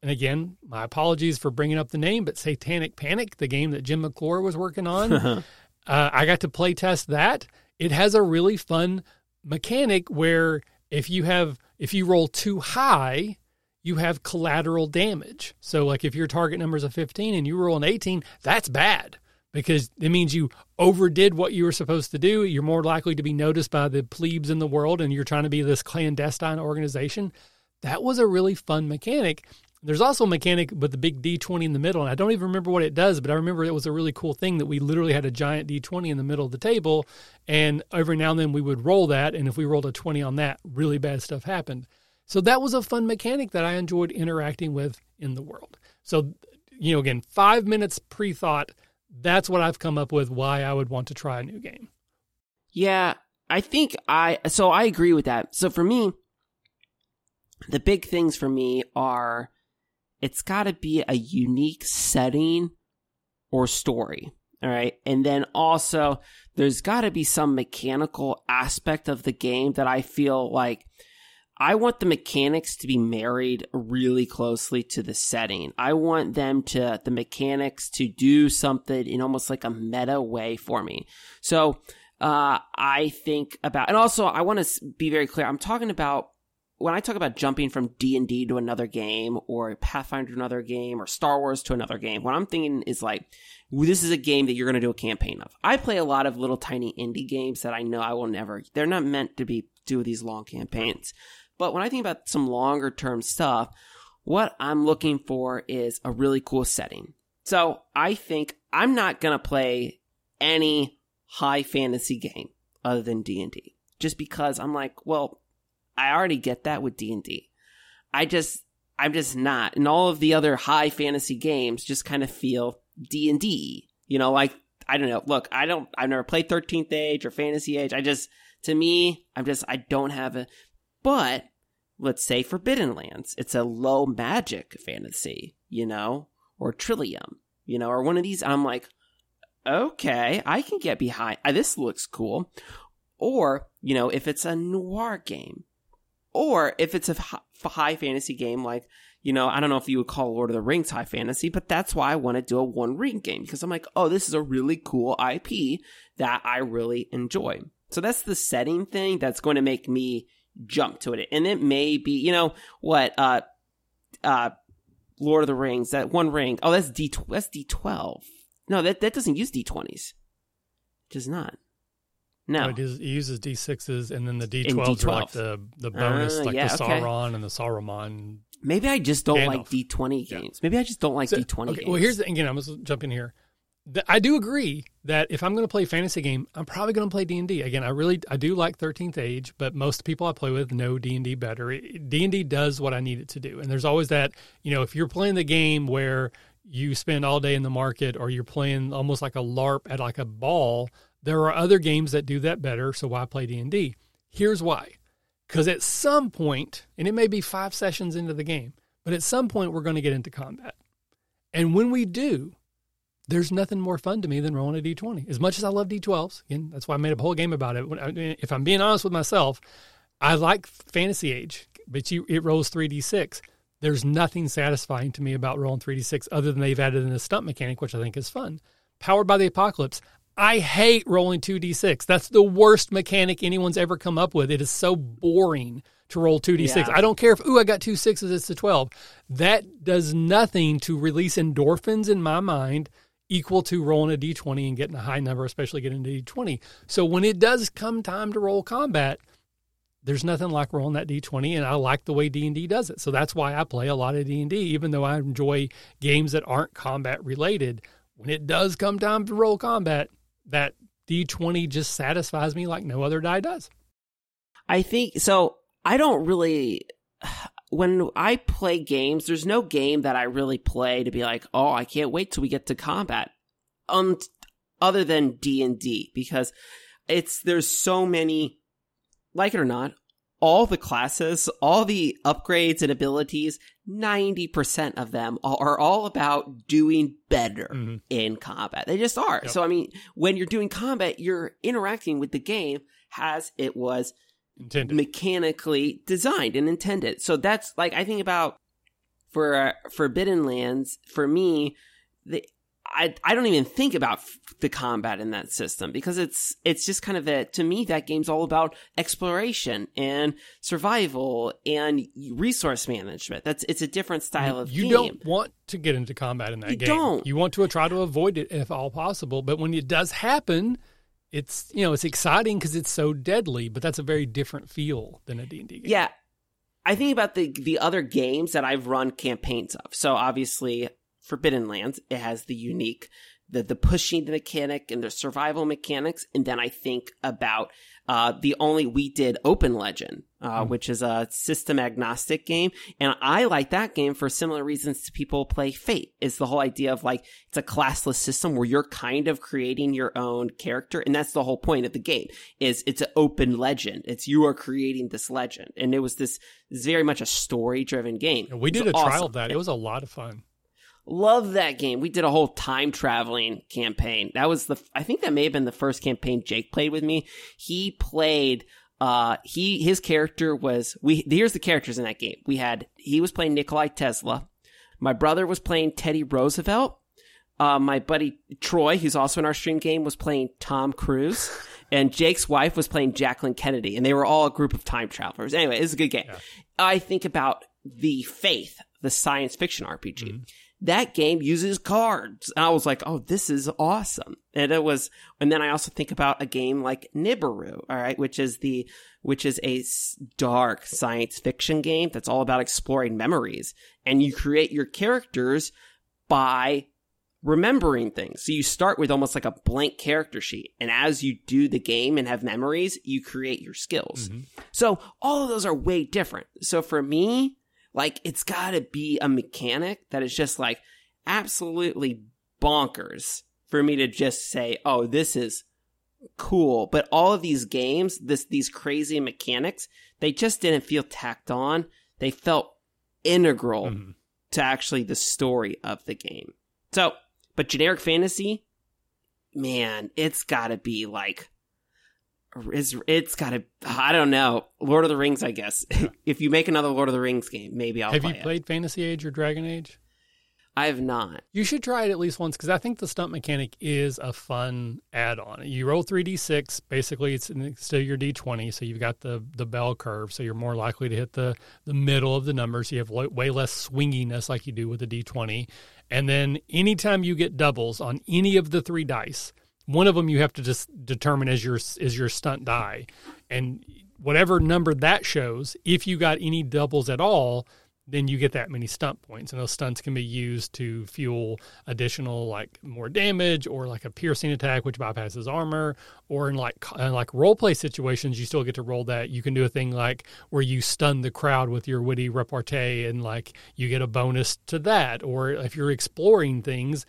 [SPEAKER 1] And again, my apologies for bringing up the name, but Satanic Panic, the game that Jim McClure was working on, uh, I got to play test that. It has a really fun mechanic where if you have if you roll too high, you have collateral damage. So like if your target number is a 15 and you roll an 18, that's bad because it means you overdid what you were supposed to do. You're more likely to be noticed by the plebes in the world and you're trying to be this clandestine organization. That was a really fun mechanic. There's also a mechanic with the big D20 in the middle, and I don't even remember what it does, but I remember it was a really cool thing that we literally had a giant D20 in the middle of the table, and every now and then we would roll that, and if we rolled a 20 on that, really bad stuff happened. So that was a fun mechanic that I enjoyed interacting with in the world. So, you know, again, five minutes pre thought that's what I've come up with why I would want to try a new game.
[SPEAKER 2] Yeah, I think I so I agree with that. So for me, the big things for me are it's got to be a unique setting or story. All right. And then also there's got to be some mechanical aspect of the game that I feel like I want the mechanics to be married really closely to the setting. I want them to, the mechanics to do something in almost like a meta way for me. So, uh, I think about, and also I want to be very clear. I'm talking about when I talk about jumping from D and D to another game, or Pathfinder to another game, or Star Wars to another game, what I'm thinking is like, this is a game that you're going to do a campaign of. I play a lot of little tiny indie games that I know I will never. They're not meant to be do these long campaigns. But when I think about some longer term stuff, what I'm looking for is a really cool setting. So I think I'm not going to play any high fantasy game other than D&D just because I'm like, well, I already get that with D&D. I just I'm just not. And all of the other high fantasy games just kind of feel D&D. You know, like I don't know. Look, I don't I've never played 13th Age or Fantasy Age. I just to me, I'm just I don't have a but let's say Forbidden Lands. It's a low magic fantasy, you know, or Trillium, you know, or one of these. I'm like, okay, I can get behind. Uh, this looks cool. Or, you know, if it's a noir game, or if it's a high fantasy game like, you know, I don't know if you would call Lord of the Rings high fantasy, but that's why I want to do a one ring game because I'm like, oh, this is a really cool IP that I really enjoy. So that's the setting thing that's going to make me jump to it. And it may be, you know, what, uh, uh, Lord of the Rings, that one ring. Oh, that's D, that's D12. No, that, that doesn't use D20s. It does not. No,
[SPEAKER 1] it, is, it, uses D6s, and then the D12s are like the the bonus, uh, like yeah, the Sauron okay. and the Saruman.
[SPEAKER 2] Maybe I just don't Gandalf. like D20 games. Yeah. Maybe I just don't like so, D20 okay, games.
[SPEAKER 1] Well, here's the, again. I'm just jumping here. I do agree that if I'm going to play a fantasy game, I'm probably going to play D and D. Again, I really I do like 13th Age, but most people I play with know D and D better. D and D does what I need it to do, and there's always that. You know, if you're playing the game where you spend all day in the market, or you're playing almost like a LARP at like a ball, there are other games that do that better. So why play D and D? Here's why: because at some point, and it may be five sessions into the game, but at some point we're going to get into combat, and when we do there's nothing more fun to me than rolling a d20. As much as I love d12s, again, that's why I made a whole game about it. If I'm being honest with myself, I like Fantasy Age, but you, it rolls 3d6. There's nothing satisfying to me about rolling 3d6 other than they've added in a stunt mechanic, which I think is fun. Powered by the Apocalypse, I hate rolling 2d6. That's the worst mechanic anyone's ever come up with. It is so boring to roll 2d6. Yeah. I don't care if, ooh, I got two sixes, it's a 12. That does nothing to release endorphins in my mind equal to rolling a d20 and getting a high number, especially getting a d20. So when it does come time to roll combat, there's nothing like rolling that d20 and I like the way D&D does it. So that's why I play a lot of D&D even though I enjoy games that aren't combat related. When it does come time to roll combat, that d20 just satisfies me like no other die does.
[SPEAKER 2] I think so I don't really when I play games, there's no game that I really play to be like, oh, I can't wait till we get to combat. Um, other than D and D, because it's there's so many, like it or not, all the classes, all the upgrades and abilities, ninety percent of them are all about doing better mm-hmm. in combat. They just are. Yep. So I mean, when you're doing combat, you're interacting with the game as it was intended. mechanically designed and intended. So that's like I think about for uh, Forbidden Lands. For me, the I I don't even think about f- the combat in that system because it's it's just kind of a to me that game's all about exploration and survival and resource management. That's it's a different style of
[SPEAKER 1] you
[SPEAKER 2] game.
[SPEAKER 1] don't want to get into combat in that
[SPEAKER 2] you
[SPEAKER 1] game.
[SPEAKER 2] Don't.
[SPEAKER 1] You want to try to avoid it if all possible, but when it does happen, it's you know it's exciting because it's so deadly, but that's a very different feel than a D and D game.
[SPEAKER 2] Yeah, I think about the the other games that I've run campaigns of. So obviously, Forbidden Lands it has the unique the the pushing mechanic and the survival mechanics, and then I think about uh, the only we did Open Legend, uh, mm. which is a system agnostic game, and I like that game for similar reasons to people play Fate. Is the whole idea of like it's a classless system where you're kind of creating your own character, and that's the whole point of the game. Is it's an open legend. It's you are creating this legend, and it was this, this very much a story driven game.
[SPEAKER 1] we did a awesome. trial of that. It was a lot of fun.
[SPEAKER 2] Love that game. We did a whole time traveling campaign. That was the, I think that may have been the first campaign Jake played with me. He played, uh, he, his character was, we, here's the characters in that game. We had, he was playing Nikolai Tesla. My brother was playing Teddy Roosevelt. Uh, my buddy Troy, who's also in our stream game, was playing Tom Cruise. and Jake's wife was playing Jacqueline Kennedy, and they were all a group of time travelers. Anyway, it's a good game.
[SPEAKER 1] Yeah.
[SPEAKER 2] I think about the Faith, the science fiction RPG.
[SPEAKER 1] Mhm.
[SPEAKER 2] That game uses cards. And I was like, oh, this is awesome. And it was, and then I also think about a game like Nibiru, all right, which is the, which is a dark science fiction game that's all about exploring memories. And you create your characters by remembering things. So you start with almost like a blank character sheet. And as you do the game and have memories, you create your skills.
[SPEAKER 1] Mhm.
[SPEAKER 2] So all of those are way different. So for me, like it's got to be a mechanic that is just like absolutely bonkers for me to just say, "Oh, this is cool." But all of these games, this these crazy mechanics, they just didn't feel tacked on. They felt integral
[SPEAKER 1] Mhm.
[SPEAKER 2] to actually the story of the game. So, but generic fantasy, man, it's got to be like it's, it's got to I don't know. Lord of the Rings, I guess. if you make another Lord of the Rings game, maybe I'll
[SPEAKER 1] Have
[SPEAKER 2] play
[SPEAKER 1] you
[SPEAKER 2] it.
[SPEAKER 1] played Fantasy Age or Dragon Age?
[SPEAKER 2] I have not.
[SPEAKER 1] You should try it at least once because I think the stunt mechanic is a fun add-on. You roll three d six. Basically, it's still your d twenty, so you've got the the bell curve, so you're more likely to hit the the middle of the numbers. You have lo- way less swinginess like you do with the d twenty, and then anytime you get doubles on any of the three dice, one of them you have to just determine as your is your stunt die, and whatever number that shows, if you got any doubles at all, then you get that many stunt points. And those stunts can be used to fuel additional like more damage or like a piercing attack which bypasses armor. Or in like uh, like role play situations you still get to roll that. You can do a thing like where you stun the crowd with your witty repartee and like you get a bonus to that. Or if you're exploring things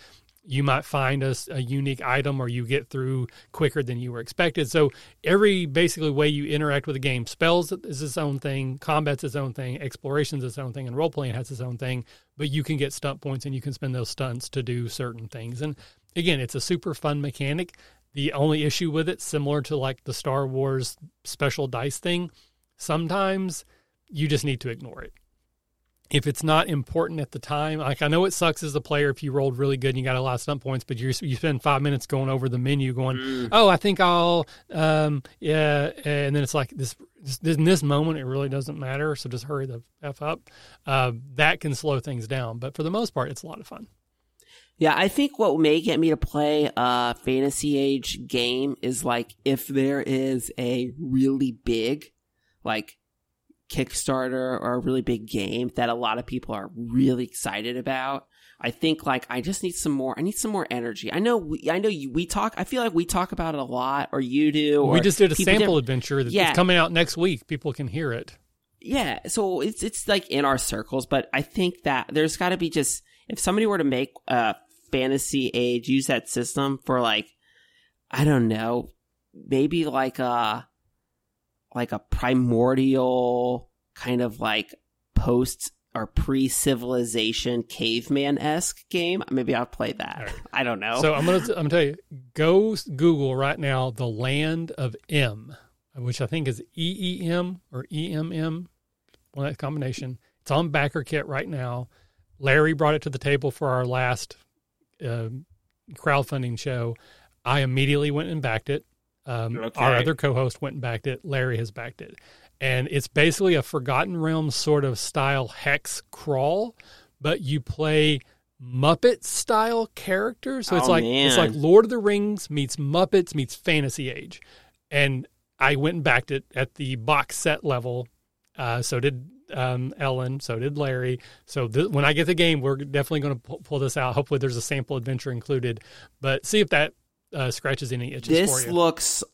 [SPEAKER 1] you might find a unique item or you get through quicker than you were expected. So every basically way you interact with the game, spells is its own thing, combat's its own thing, exploration's its own thing, and role playing has its own thing. But you can get stunt points and you can spend those stunts to do certain things. And again, it's a super fun mechanic. The only issue with it, similar to like the Star Wars special dice thing, sometimes you just need to ignore it if it's not important at the time, like I know it sucks as a player if you rolled really good and you got a lot of stunt points, but you you spend five minutes going over the menu, going,
[SPEAKER 2] Mm.
[SPEAKER 1] "Oh, I think I'll, um, yeah," and then it's like this, this in this moment it really doesn't matter, so just hurry the f up. Uh, that can slow things down, but for the most part, it's a lot of fun.
[SPEAKER 2] Yeah, I think what may get me to play a fantasy age game is like if there is a really big, like Kickstarter or a really big game that a lot of people are really excited about. I think like I just need some more. I need some more energy. I know. We, I know you. We talk. I feel like we talk about it a lot, or you do. Or
[SPEAKER 1] we just did a sample
[SPEAKER 2] do-
[SPEAKER 1] adventure that's
[SPEAKER 2] Yeah.
[SPEAKER 1] coming out next week. People can hear it.
[SPEAKER 2] Yeah, so it's it's like in our circles, but I think that there's got to be just if somebody were to make a fantasy age use that system for like I don't know, maybe like a like a primordial kind of like post or pre-civilization caveman esque game. Maybe I'll play that.
[SPEAKER 1] Right.
[SPEAKER 2] I don't know.
[SPEAKER 1] So I'm gonna I'm gonna tell you, go Google right now the land of M, which I think is E E M or E M M, one that combination. It's on Backer Kit right now. Larry brought it to the table for our last uh, crowdfunding show. I immediately went and backed it. Um,
[SPEAKER 2] Okay.
[SPEAKER 1] Our other co-host went and backed it. Larry has backed it, and it's basically a Forgotten Realms sort of style hex crawl, but you play Muppet style characters. So it's
[SPEAKER 2] Oh,
[SPEAKER 1] like it's like Lord of the Rings meets Muppets meets Fantasy Age, and I went and backed it at the box set level. Uh, so did um, Ellen. So did Larry. So th- when I get the game, we're definitely going to pull this out. Hopefully, there's a sample adventure included. But see if that uh, scratches any itches
[SPEAKER 2] this
[SPEAKER 1] for you.
[SPEAKER 2] looks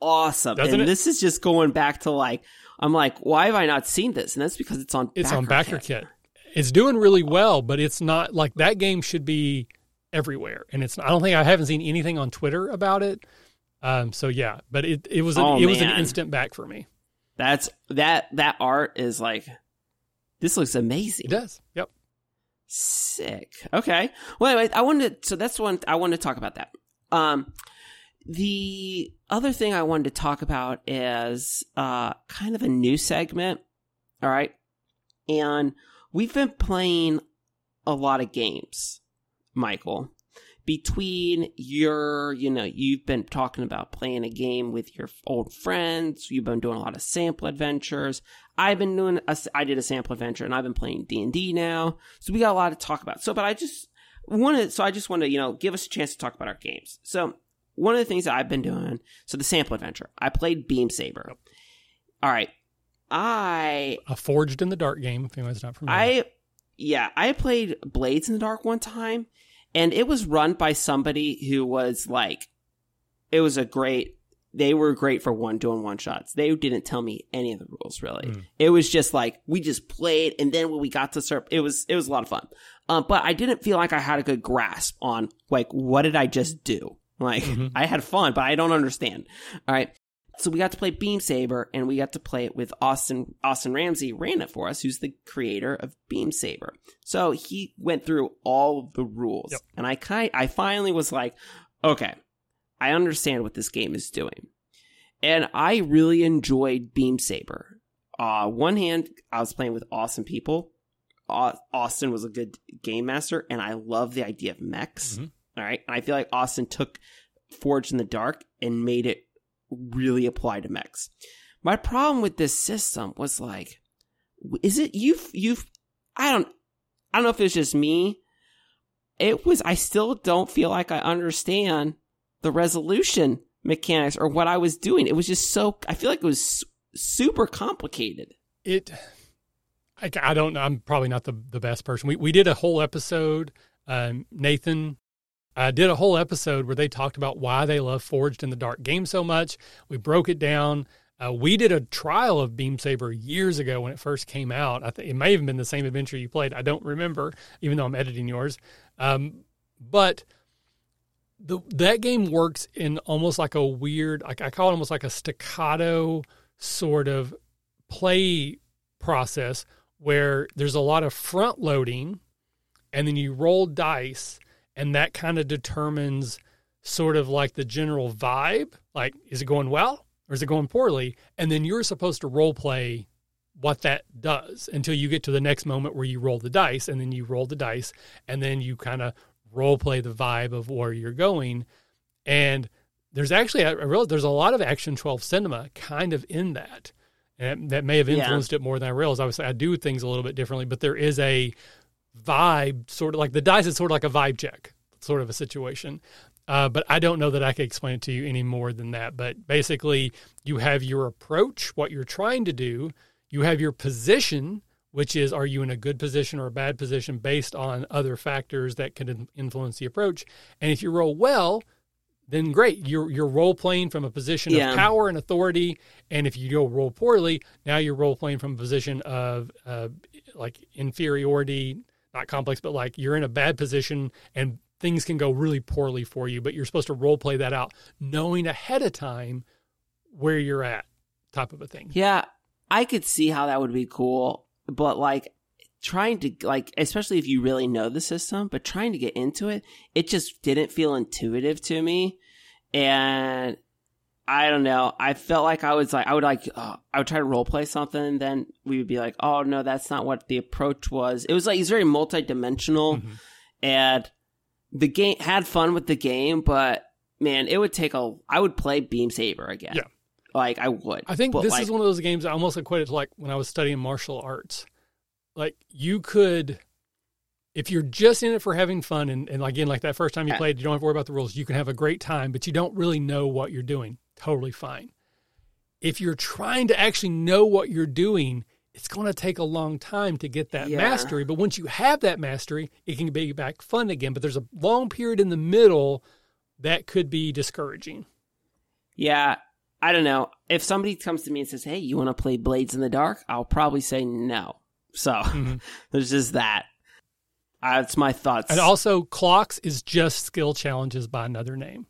[SPEAKER 2] awesome.
[SPEAKER 1] Doesn't
[SPEAKER 2] and
[SPEAKER 1] it?
[SPEAKER 2] this is just going back to like I'm like, why have I not seen this? And that's because it's on
[SPEAKER 1] it's on
[SPEAKER 2] Backer
[SPEAKER 1] Backer Kit. It's doing really well, but it's not like that game should be everywhere. And it's I don't think I haven't seen anything on Twitter about it. Um, so yeah, but it it was an,
[SPEAKER 2] Oh,
[SPEAKER 1] it was an instant back for me.
[SPEAKER 2] That's that that art is like this looks amazing.
[SPEAKER 1] It does. Yep.
[SPEAKER 2] Sick. Okay. Well, anyway, I wanted to, so that's one I wanted to talk about that. Um, the other thing I wanted to talk about is uh kind of a new segment. All right, and we've been playing a lot of games, Michael, between your, you know, you've been talking about playing a game with your old friends. You've been doing a lot of sample adventures. I've been doing, a, I did a sample adventure and I've been playing D&D now. So we got a lot to talk about. So, but I just want to, so I just want to, you know, give us a chance to talk about our games. So one of the things that I've been doing, so the sample adventure, I played Beam Saber. All right. I,
[SPEAKER 1] A Forged in the Dark game, if anyone's not familiar.
[SPEAKER 2] I, yeah, I played Blades in the Dark one time, and it was run by somebody who was like, it was a great. They were great for one doing one shots. They didn't tell me any of the rules really.
[SPEAKER 1] Mm.
[SPEAKER 2] It was just like we just played, and then when we got to serve, it was it was a lot of fun. Um, but I didn't feel like I had a good grasp on like what did I just do. Like
[SPEAKER 1] Mhm.
[SPEAKER 2] I had fun, but I don't understand. All right. So we got to play Beam Saber, and we got to play it with Austin. Austin Ramsay ran it for us, who's the creator of Beam Saber. So he went through all of the rules,
[SPEAKER 1] Yep.
[SPEAKER 2] and I kind, I finally was like, okay, I understand what this game is doing, and I really enjoyed Beam Saber. Uh, one hand, I was playing with awesome people. Au- Austin was a good game master, and I love the idea of mechs.
[SPEAKER 1] Mhm.
[SPEAKER 2] All right, and I feel like Austin took Forge in the Dark and made it really apply to mechs. My problem with this system was like, is it you've you've I don't I don't know if it's just me. It was I still don't feel like I understand the resolution mechanics or what I was doing. It was just so I feel like it was super complicated.
[SPEAKER 1] it I, I don't know. I'm probably not the, the best person. We, we did a whole episode um, nathan I did a whole episode where they talked about why they love forged in the dark game so much. We broke it down. Uh, we did a trial of beam saber years ago when it first came out. I think it may have been the same adventure you played. I don't remember even though i'm editing yours. Um, but the that game works in almost like a weird like I call it almost like a staccato sort of play process where there's a lot of front loading and then you roll dice and that kind of determines sort of like the general vibe like is it going well or is it going poorly? And then you're supposed to role play what that does until you get to the next moment where you roll the dice and then you roll the dice and then you kind of role play the vibe of where you're going and there's actually I realize there's a lot of action 12 cinema kind of in that and that may have
[SPEAKER 2] Yeah.
[SPEAKER 1] influenced it more than I realized. Obviously, I do things a little bit differently, but there is a vibe, sort of like the dice is sort of like a vibe check, sort of a situation. Uh, but I don't know that I can explain it to you any more than that. But basically, you have your approach, what you're trying to do. You have your position, which is are you in a good position or a bad position based on other factors that can influence the approach. And if you roll well, then great. You're you're role playing from a position
[SPEAKER 2] Yeah.
[SPEAKER 1] of power and authority. And if you go roll poorly, now you're role playing from a position of uh, like inferiority, not complex, but like you're in a bad position and things can go really poorly for you. But you're supposed to role play that out, knowing ahead of time where you're at, type of a thing.
[SPEAKER 2] Yeah, I could see how that would be cool, but like trying to like especially if you really know the system, but trying to get into it, it just didn't feel intuitive to me. And I don't know. I felt like I was like I would like uh, I would try to role play something, then we would be like, "Oh no, that's not what the approach was." It was like it's very multidimensional,
[SPEAKER 1] Mhm.
[SPEAKER 2] and the game had fun with the game, but man, it would take a. I would play Beam Saber again.
[SPEAKER 1] Yeah.
[SPEAKER 2] Like I would.
[SPEAKER 1] I think this
[SPEAKER 2] like,
[SPEAKER 1] is one of those games I almost equate it to like when I was studying martial arts. Like you could, if you're just in it for having fun, and, and again, like that first time you
[SPEAKER 2] Yeah.
[SPEAKER 1] played, you don't have to worry about the rules. You can have a great time, but you don't really know what you're doing. Totally fine. If you're trying to actually know what you're doing, it's going to take a long time to get that
[SPEAKER 2] Yeah.
[SPEAKER 1] mastery. But once you have that mastery, it can be back fun again. But there's a long period in the middle that could be discouraging.
[SPEAKER 2] Yeah, I don't know. If somebody comes to me and says, "Hey, you want to play Blades in the Dark?" I'll probably say no. So
[SPEAKER 1] Mhm.
[SPEAKER 2] there's just that. Uh, That's my thoughts.
[SPEAKER 1] And also, clocks is just skill challenges by another name.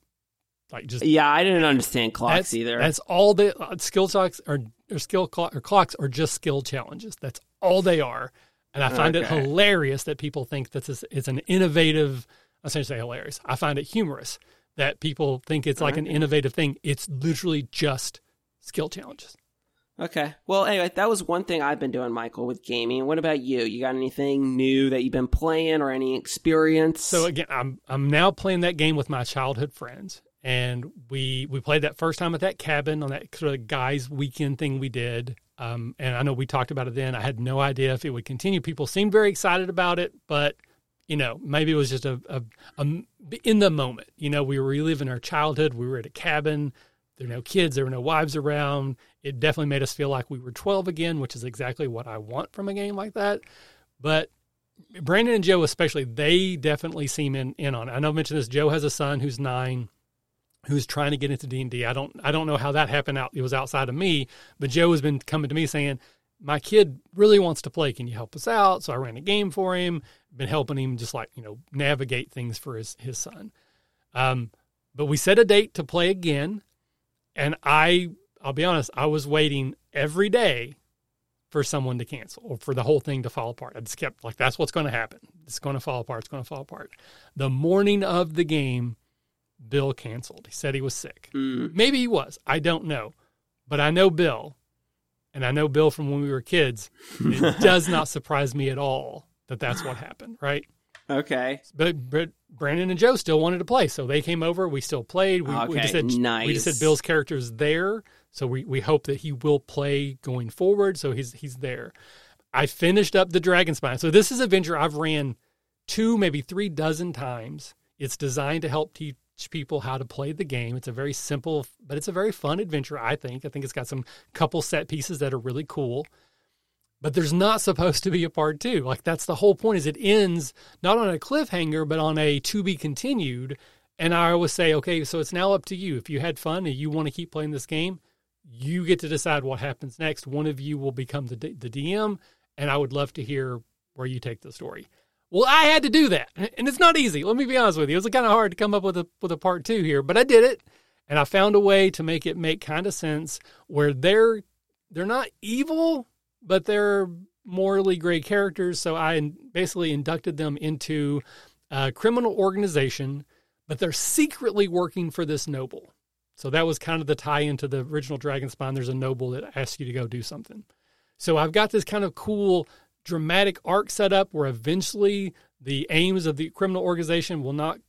[SPEAKER 1] Like just
[SPEAKER 2] yeah, I didn't understand clocks
[SPEAKER 1] that's,
[SPEAKER 2] either.
[SPEAKER 1] That's all the uh, skill clocks are or skill clock or clocks are just skill challenges. That's all they are. And I find it hilarious that people think that this is an innovative. I say hilarious. I find it humorous that people think it's like an innovative thing. It's literally just skill challenges.
[SPEAKER 2] Okay. Well, anyway, that was one thing I've been doing, Michael, with gaming. What about you? You got anything new that you've been playing or any experience?
[SPEAKER 1] So again, I'm I'm now playing that game with my childhood friends, and we we played that first time at that cabin on that sort of guys weekend thing we did. Um, and I know we talked about it then. I had no idea if it would continue. People seemed very excited about it, but you know, maybe it was just a, a, a in the moment. You know, we were reliving our childhood. We were at a cabin. There were no kids. There were no wives around. It definitely made us feel like we were 12 again, which is exactly what I want from a game like that. But Brandon and Joe, especially, they definitely seem in, in on it. I know I mentioned this. Joe has a son who's nine who's trying to get into D&D. I don't I don't know how that happened out it was outside of me, but Joe has been coming to me saying, "My kid really wants to play. Can you help us out?" So I ran a game for him, been helping him just like, you know, navigate things for his his son. Um, but we set a date to play again, and I I'll be honest, I was waiting every day for someone to cancel or for the whole thing to fall apart. I just kept like that's what's going to happen. It's going to fall apart. It's going to fall apart. The morning of the game, Bill canceled. He said he was sick.
[SPEAKER 2] Mm.
[SPEAKER 1] Maybe he was. I don't know. But I know Bill, and I know Bill from when we were kids. It does not surprise me at all that that's what happened, right?
[SPEAKER 2] Okay.
[SPEAKER 1] But but Brandon and Joe still wanted to play, so they came over. We still played. We, we
[SPEAKER 2] Okay,
[SPEAKER 1] just said we just said Bill's character's there, so we, we hope that he will play going forward. So he's he's there. I finished up the Dragon Spine. So this is a venture I've ran two, maybe three dozen times. It's designed to help teach people how to play the game. It's a very simple, but it's a very fun adventure. I think. I think it's got some couple set pieces that are really cool but there's not supposed to be a part two. Like that's the whole point is it ends not on a cliffhanger, but on a to be continued. And I always say, okay, so it's now up to you. If you had fun and you want to keep playing this game, you get to decide what happens next. One of you will become the D- the DM, and I would love to hear where you take the story. Well, I had to do that, and it's not easy. Let me be honest with you; it was kind of hard to come up with a with a part two here, but I did it, and I found a way to make it make kind of sense where they're they're not evil, but they're morally gray characters. So I basically inducted them into a criminal organization, but they're secretly working for this noble. So that was kind of the tie into the original Dragon Spine. There's a noble that asks you to go do something. So I've got this kind of cool dramatic arc set up where eventually the aims of the criminal organization will not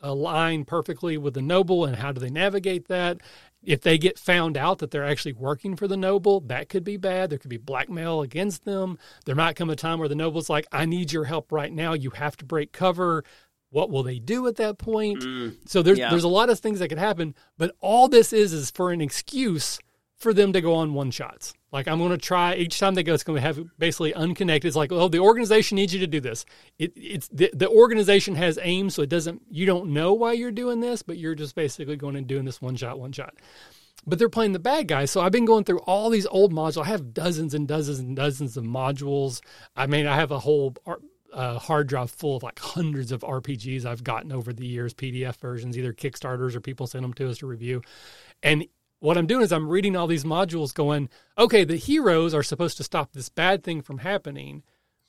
[SPEAKER 1] align perfectly with the noble and how do they navigate that if they get found out that they're actually working for the noble that could be bad. There could be blackmail against them. There might come a time where the noble's like i need your help right now. You have to break cover. What will they do at that point?
[SPEAKER 2] Mm.
[SPEAKER 1] so there's
[SPEAKER 2] Yeah.
[SPEAKER 1] there's a lot of things that could happen but all this is is for an excuse for them to go on one shots. Like I'm going to try each time they go, it's going to have basically unconnected. It's like, oh, the organization needs you to do this. It, it's the, the organization has aims, so it doesn't. You don't know why you're doing this, but you're just basically going and doing this one shot, one shot. But they're playing the bad guys, so I've been going through all these old modules. I have dozens and dozens and dozens of modules. I mean, I have a whole uh, hard drive full of like hundreds of RPGs I've gotten over the years, PDF versions, either Kickstarters or people send them to us to review. And what I'm doing is I'm reading all these modules going, okay, the heroes are supposed to stop this bad thing from happening.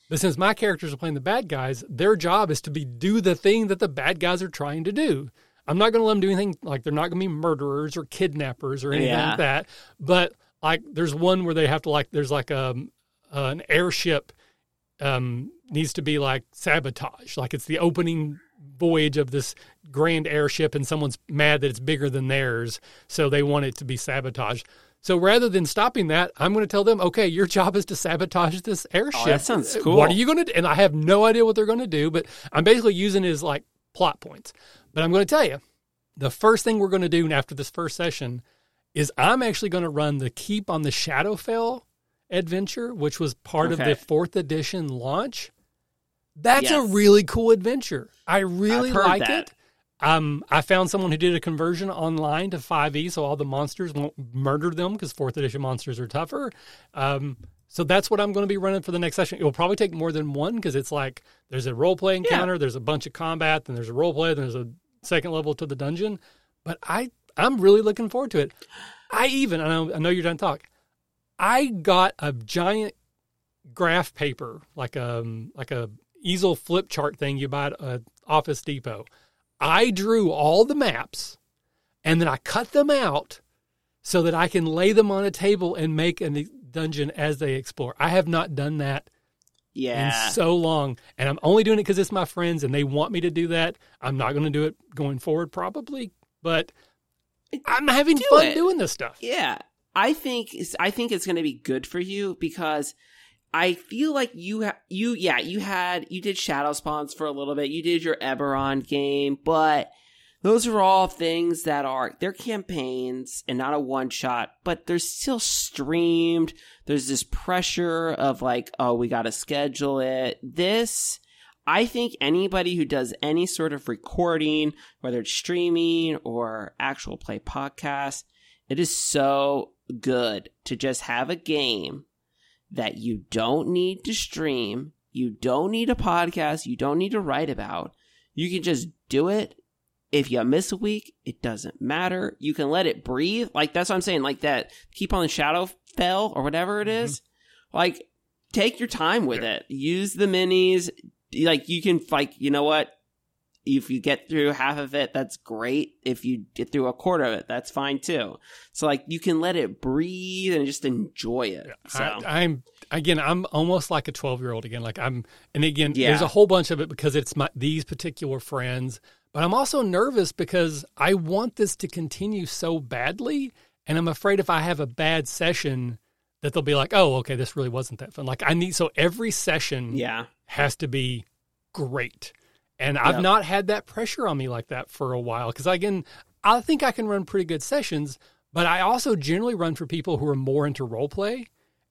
[SPEAKER 1] But since my characters are playing the bad guys, their job is to be do the thing that the bad guys are trying to do. I'm not going to let them do anything like they're not going to be murderers or kidnappers or anything
[SPEAKER 2] Yeah.
[SPEAKER 1] like that. But like there's one where they have to like there's like um uh, an airship um needs to be like sabotage. Like it's the opening voyage of this grand airship and someone's mad that it's bigger than theirs, so they want it to be sabotaged. So rather than stopping that, I'm going to tell them, okay, your job is to sabotage this oh, airship.
[SPEAKER 2] Oh, that sounds uh, cool.
[SPEAKER 1] What are you going to do? And I have no idea what they're going to do, but I'm basically using it as like plot points. But I'm going to tell you, the first thing we're going to do after this first session is I'm actually going to run the Keep on the Shadowfell adventure, which was part of the fourth edition launch. That's a really cool adventure. I really like
[SPEAKER 2] that.
[SPEAKER 1] it. Um, I found someone who did a conversion online to 5e, so all the monsters won't murder them because fourth edition monsters are tougher. Um, so that's what I'm going to be running for the next session. It will probably take more than one because it's like there's a role play encounter, there's a bunch of combat, then there's a role play, then there's a second level to the dungeon. But I I'm really looking forward to it. I even I know I know you're done talk. I got a giant graph paper like a like a easel flip chart thing you buy at uh, Office Depot. I drew all the maps and then I cut them out so that I can lay them on a table and make a dungeon as they explore. I have not done that
[SPEAKER 2] Yeah.
[SPEAKER 1] in so long, and I'm only doing it because it's my friends and they want me to do that. I'm not going to do it going forward, probably, but I'm having
[SPEAKER 2] Do
[SPEAKER 1] fun
[SPEAKER 2] it.
[SPEAKER 1] doing this stuff.
[SPEAKER 2] Yeah, I think I think it's going to be good for you because I feel like you ha- you yeah you had you did Shadow Spawns for a little bit. You did your Eberron game, but those are all things that are they're campaigns and not a one shot, but they're still streamed. There's this pressure of like, oh, we got to schedule it. This I think anybody who does any sort of recording, whether it's streaming or actual play podcast, it is so good to just have a game that you don't need to stream, you don't need a podcast, you don't need to write about. You can just do it. If you miss a week, it doesn't matter. You can let it breathe. Like that's what I'm saying. Like that, keep on the shadow fell or whatever it mm-hmm. is. Like take your time with
[SPEAKER 1] Yeah.
[SPEAKER 2] it. Use the minis. Like you can like you know what if you get through half of it, that's great. If you get through a quarter of it, that's fine too. So like you can let it breathe and just enjoy it. So
[SPEAKER 1] I, I'm again, I'm almost like a 12 year old again. Like I'm, and again,
[SPEAKER 2] Yeah.
[SPEAKER 1] there's a whole bunch of it because it's my these particular friends. But I'm also nervous because I want this to continue so badly, and I'm afraid if I have a bad session, that they'll be like, "Oh, okay, this really wasn't that fun." Like I need so every session
[SPEAKER 2] yeah,
[SPEAKER 1] has to be great. And I've
[SPEAKER 2] Yep.
[SPEAKER 1] not had that pressure on me like that for a while because I can, I think I can run pretty good sessions, but I also generally run for people who are more into role play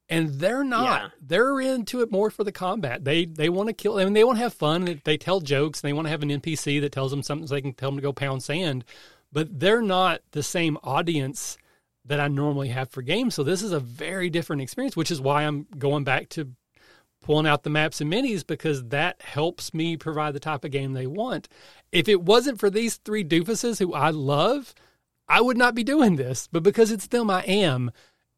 [SPEAKER 1] and they're not.
[SPEAKER 2] Yeah.
[SPEAKER 1] They're into it more for the combat. They they want to kill I mean they want to have fun, they, they tell jokes, and they want to have an NPC that tells them something so they can tell them to go pound sand, but they're not the same audience that I normally have for games. So this is a very different experience, which is why I'm going back to pulling out the maps and minis because that helps me provide the type of game they want. If it wasn't for these three doofuses who I love, I would not be doing this. But because it's them, I am.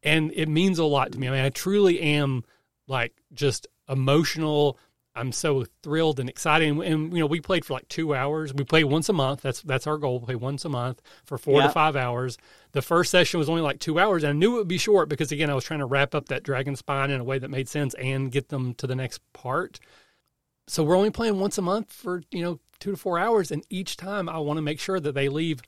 [SPEAKER 1] And it means a lot to me. I mean, I truly am like just emotional. I'm so thrilled and excited. And, and, you know, we played for like two hours. We play once a month. That's that's our goal. We play once a month for four to five hours. The first session was only like two hours, and I knew it would be short because again, I was trying to wrap up that dragon spine in a way that made sense and get them to the next part. So we're only playing once a month for you know two to four hours, and each time I want to make sure that they leave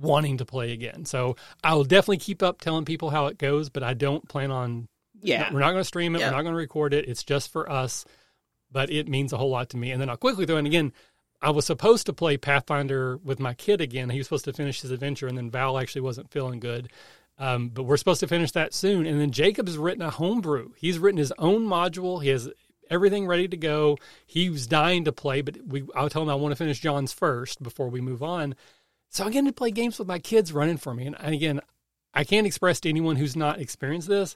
[SPEAKER 1] wanting to play again. So I will definitely keep up telling people how it goes, but I don't plan on
[SPEAKER 2] yeah,
[SPEAKER 1] we're not going to stream it.
[SPEAKER 2] Yeah.
[SPEAKER 1] We're not going to record it. It's just for us. But it means a whole lot to me. And then I'll quickly throw in again. I was supposed to play Pathfinder with my kid again. He was supposed to finish his adventure, and then Val actually wasn't feeling good. Um, but we're supposed to finish that soon. And then Jacob's written a homebrew. He's written his own module. He has everything ready to go. He was dying to play, but we, I tell him I want to finish John's first before we move on. So I'm getting to play games with my kids running for me. And again, I can't express to anyone who's not experienced this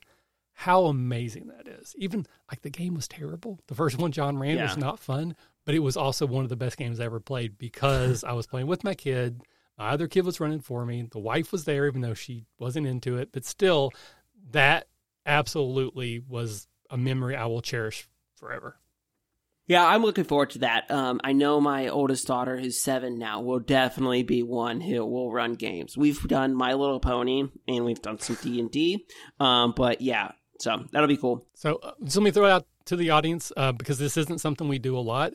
[SPEAKER 1] how amazing that is. Even like the game was terrible. The first one John ran was not fun, but it was also one of the best games I ever played because I was playing with my kid. My other kid was running for me. The wife was there, even though she wasn't into it. But still, that absolutely was a memory I will cherish forever.
[SPEAKER 2] Yeah, I'm looking forward to that. Um, I know my oldest daughter, who's seven now, will definitely be one who will run games. We've done My Little Pony, and we've done some D and D. Um, but yeah, so that'll be cool.
[SPEAKER 1] So, uh, so let me throw it out to the audience uh, because this isn't something we do a lot.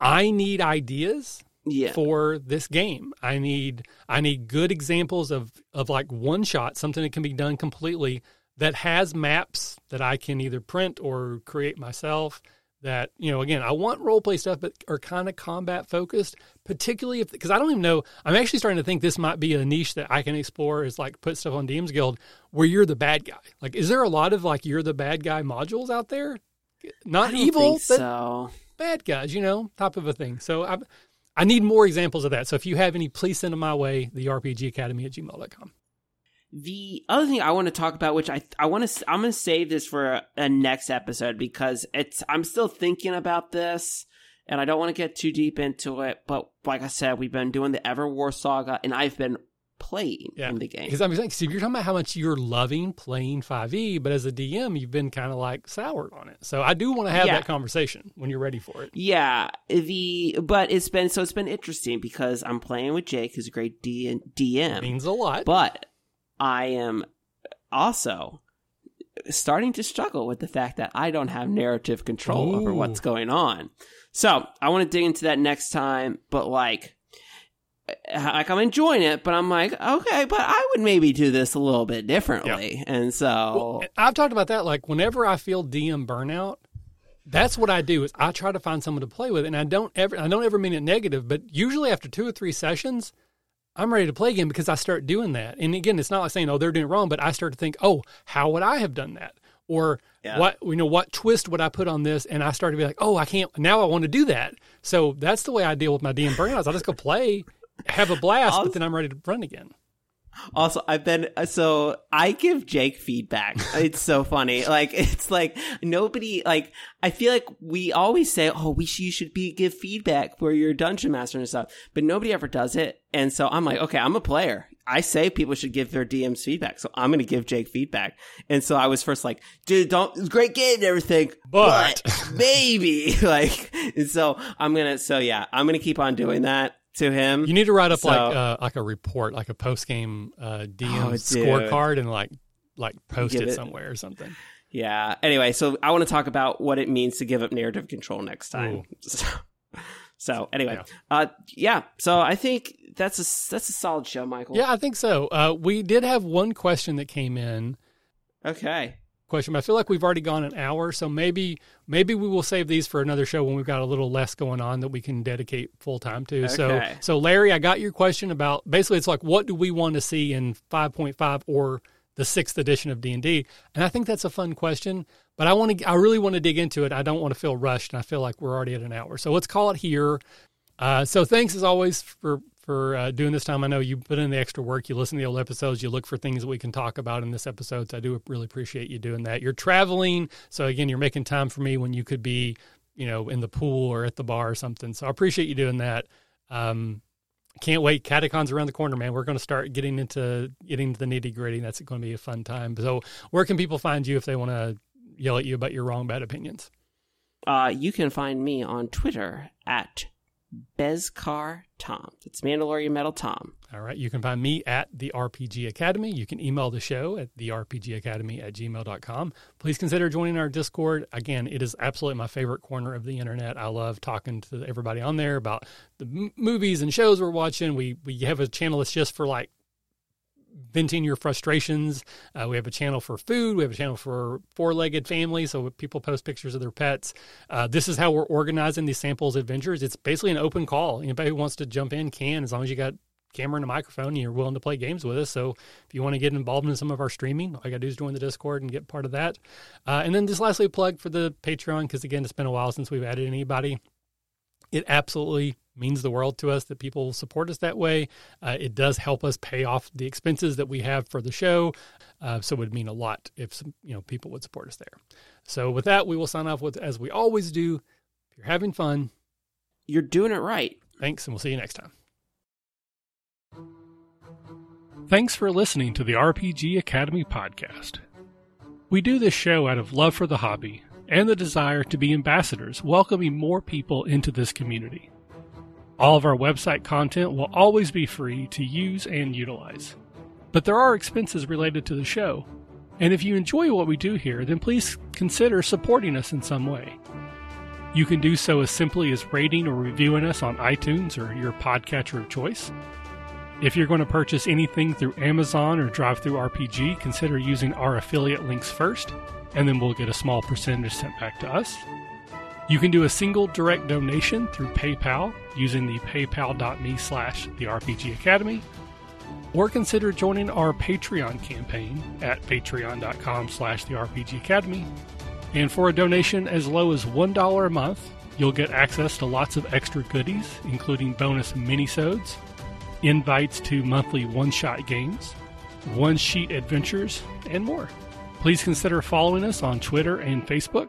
[SPEAKER 1] I need ideas
[SPEAKER 2] Yeah,
[SPEAKER 1] for this game. I need I need good examples of of like one shot, something that can be done completely that has maps that I can either print or create myself. That you know, again, I want role play stuff, but are kind of combat focused. Particularly if because I don't even know. I'm actually starting to think this might be a niche that I can explore. Is like put stuff on DM's Guild where you're the bad guy. Like, is there a lot of like you're the bad guy modules out there? Not evil, but
[SPEAKER 2] so.
[SPEAKER 1] bad guys, you know, type of a thing. So I, I need more examples of that. So if you have any, please send them my way, the RPG Academy at gmail.com.
[SPEAKER 2] The other thing I want to talk about, which I I want to, I'm going to save this for a, a next episode because it's I'm still thinking about this, and I don't want to get too deep into it. But like I said, we've been doing the Everwar saga, and I've been playing
[SPEAKER 1] Yeah.
[SPEAKER 2] in the game.
[SPEAKER 1] Because I'm saying, Steve, you're talking about how much you're loving playing 5e, but as a DM, you've been kind of like soured on it. So I do want to have
[SPEAKER 2] Yeah.
[SPEAKER 1] that conversation when you're ready for it.
[SPEAKER 2] Yeah, the but it's been so it's been interesting because I'm playing with Jake, who's a great D
[SPEAKER 1] It
[SPEAKER 2] DM,
[SPEAKER 1] means a lot.
[SPEAKER 2] but I am also starting to struggle with the fact that I don't have narrative control over what's going on. So I want to dig into that next time, but like, like I'm enjoying it, but I'm like, okay, but I would maybe do this a little bit differently. And so,
[SPEAKER 1] Well, I've talked about that. Like whenever I feel DM burnout, that's what I do. Is I try to find someone to play with, and I don't ever. I don't ever mean it negative, but usually after two or three sessions, I'm ready to play again because I start doing that. And again, it's not like saying, "Oh, they're doing it wrong," but I start to think, "Oh, how would I have done that?" Or
[SPEAKER 2] Yeah.
[SPEAKER 1] what you know, what twist would I put on this? And I start to be like, "Oh, I can't now. I want to do that." So that's the way I deal with my DM burnouts. I just go play, have a blast, but then I'm ready to run again.
[SPEAKER 2] Also, I've been uh, so I give Jake feedback. It's so funny. Like it's like nobody like I feel like we always say, "Oh, we sh- you should be give feedback where you're dungeon master and stuff," but nobody ever does it. And so I'm like, okay, I'm a player. I say people should give their DMs feedback, so I'm going to give Jake feedback. And so I was first like, "Dude, don't it's a great game and everything,
[SPEAKER 1] But-
[SPEAKER 2] maybe like." And so I'm gonna. So yeah, I'm gonna keep on doing that to him.
[SPEAKER 1] You need to write up
[SPEAKER 2] So-
[SPEAKER 1] like uh, like a report, like a post game uh, DM
[SPEAKER 2] Oh,
[SPEAKER 1] scorecard, and like like post it,
[SPEAKER 2] it-
[SPEAKER 1] somewhere or something.
[SPEAKER 2] Yeah. Anyway, so I want to talk about what it means to give up narrative control next time. So, so anyway,
[SPEAKER 1] Yeah.
[SPEAKER 2] uh, yeah. So I think that's a that's a solid show, Michael.
[SPEAKER 1] Yeah, I think so. Uh, we did have one question that came in.
[SPEAKER 2] Okay.
[SPEAKER 1] Question, but I feel like we've already gone an hour, so maybe maybe we will save these for another show when we've got a little less going on that we can dedicate full time to. So, so Larry, I got your question about basically it's like what do we want to see in 5.5 or the sixth edition of D and D, and I think that's a fun question. But I want to, I really want to dig into it. I don't want to feel rushed, and I feel like we're already at an hour. So let's call it here. Uh, so thanks as always for for uh, doing this time. I know you put in the extra work. You listen to the old episodes. You look for things that we can talk about in this episode. So I do really appreciate you doing that. You're traveling, so again, you're making time for me when you could be, you know, in the pool or at the bar or something. So I appreciate you doing that. Um, can't wait. Catacon's around the corner, man. We're going to start getting into getting into the nitty gritty. That's going to be a fun time. So where can people find you if they want to yell at you about your wrong bad opinions?
[SPEAKER 2] Uh, you can find me on Twitter at Beskar Tom. It's Mandalorian Metal Tom.
[SPEAKER 1] All right. You can find me at the RPG Academy. You can email the show at the RPG Academy at gmail.com. Please consider joining our Discord. Again, it is absolutely my favorite corner of the internet. I love talking to everybody on there about the m- movies and shows we're watching. We, we have a channel that's just for like venting your frustrations. Uh, we have a channel for food. We have a channel for four-legged families, so people post pictures of their pets. Uh, this is how we're organizing these samples adventures. It's basically an open call. Anybody who wants to jump in can, as long as you got camera and a microphone and you're willing to play games with us. So if you want to get involved in some of our streaming, all you got to do is join the Discord and get part of that. Uh, and then just lastly, plug for the Patreon, because again, it's been a while since we've added anybody. It absolutely means the world to us that people support us that way. Uh, it does help us pay off the expenses that we have for the show. Uh, so it would mean a lot if some, you know people would support us there. So with that, we will sign off with as we always do. If you're having fun,
[SPEAKER 2] You're doing it right.
[SPEAKER 1] thanks, and we'll see you next time. Thanks for listening to the RPG Academy podcast. We do this show out of love for the hobby and the desire to be ambassadors, welcoming more people into this community. All of our website content will always be free to use and utilize. But there are expenses related to the show. And if you enjoy what we do here, then please consider supporting us in some way. You can do so as simply as rating or reviewing us on iTunes or your podcatcher of choice. If you're going to purchase anything through Amazon or DriveThruRPG, consider using our affiliate links first, and then we'll get a small percentage sent back to us. You can do a single direct donation through PayPal using the paypal.me slash the RPG Academy, or consider joining our Patreon campaign at patreon.com slash the RPG Academy. And for a donation as low as $1 a month, you'll get access to lots of extra goodies, including bonus minisodes, invites to monthly one-shot games, one-sheet adventures, and more. Please consider following us on Twitter and Facebook,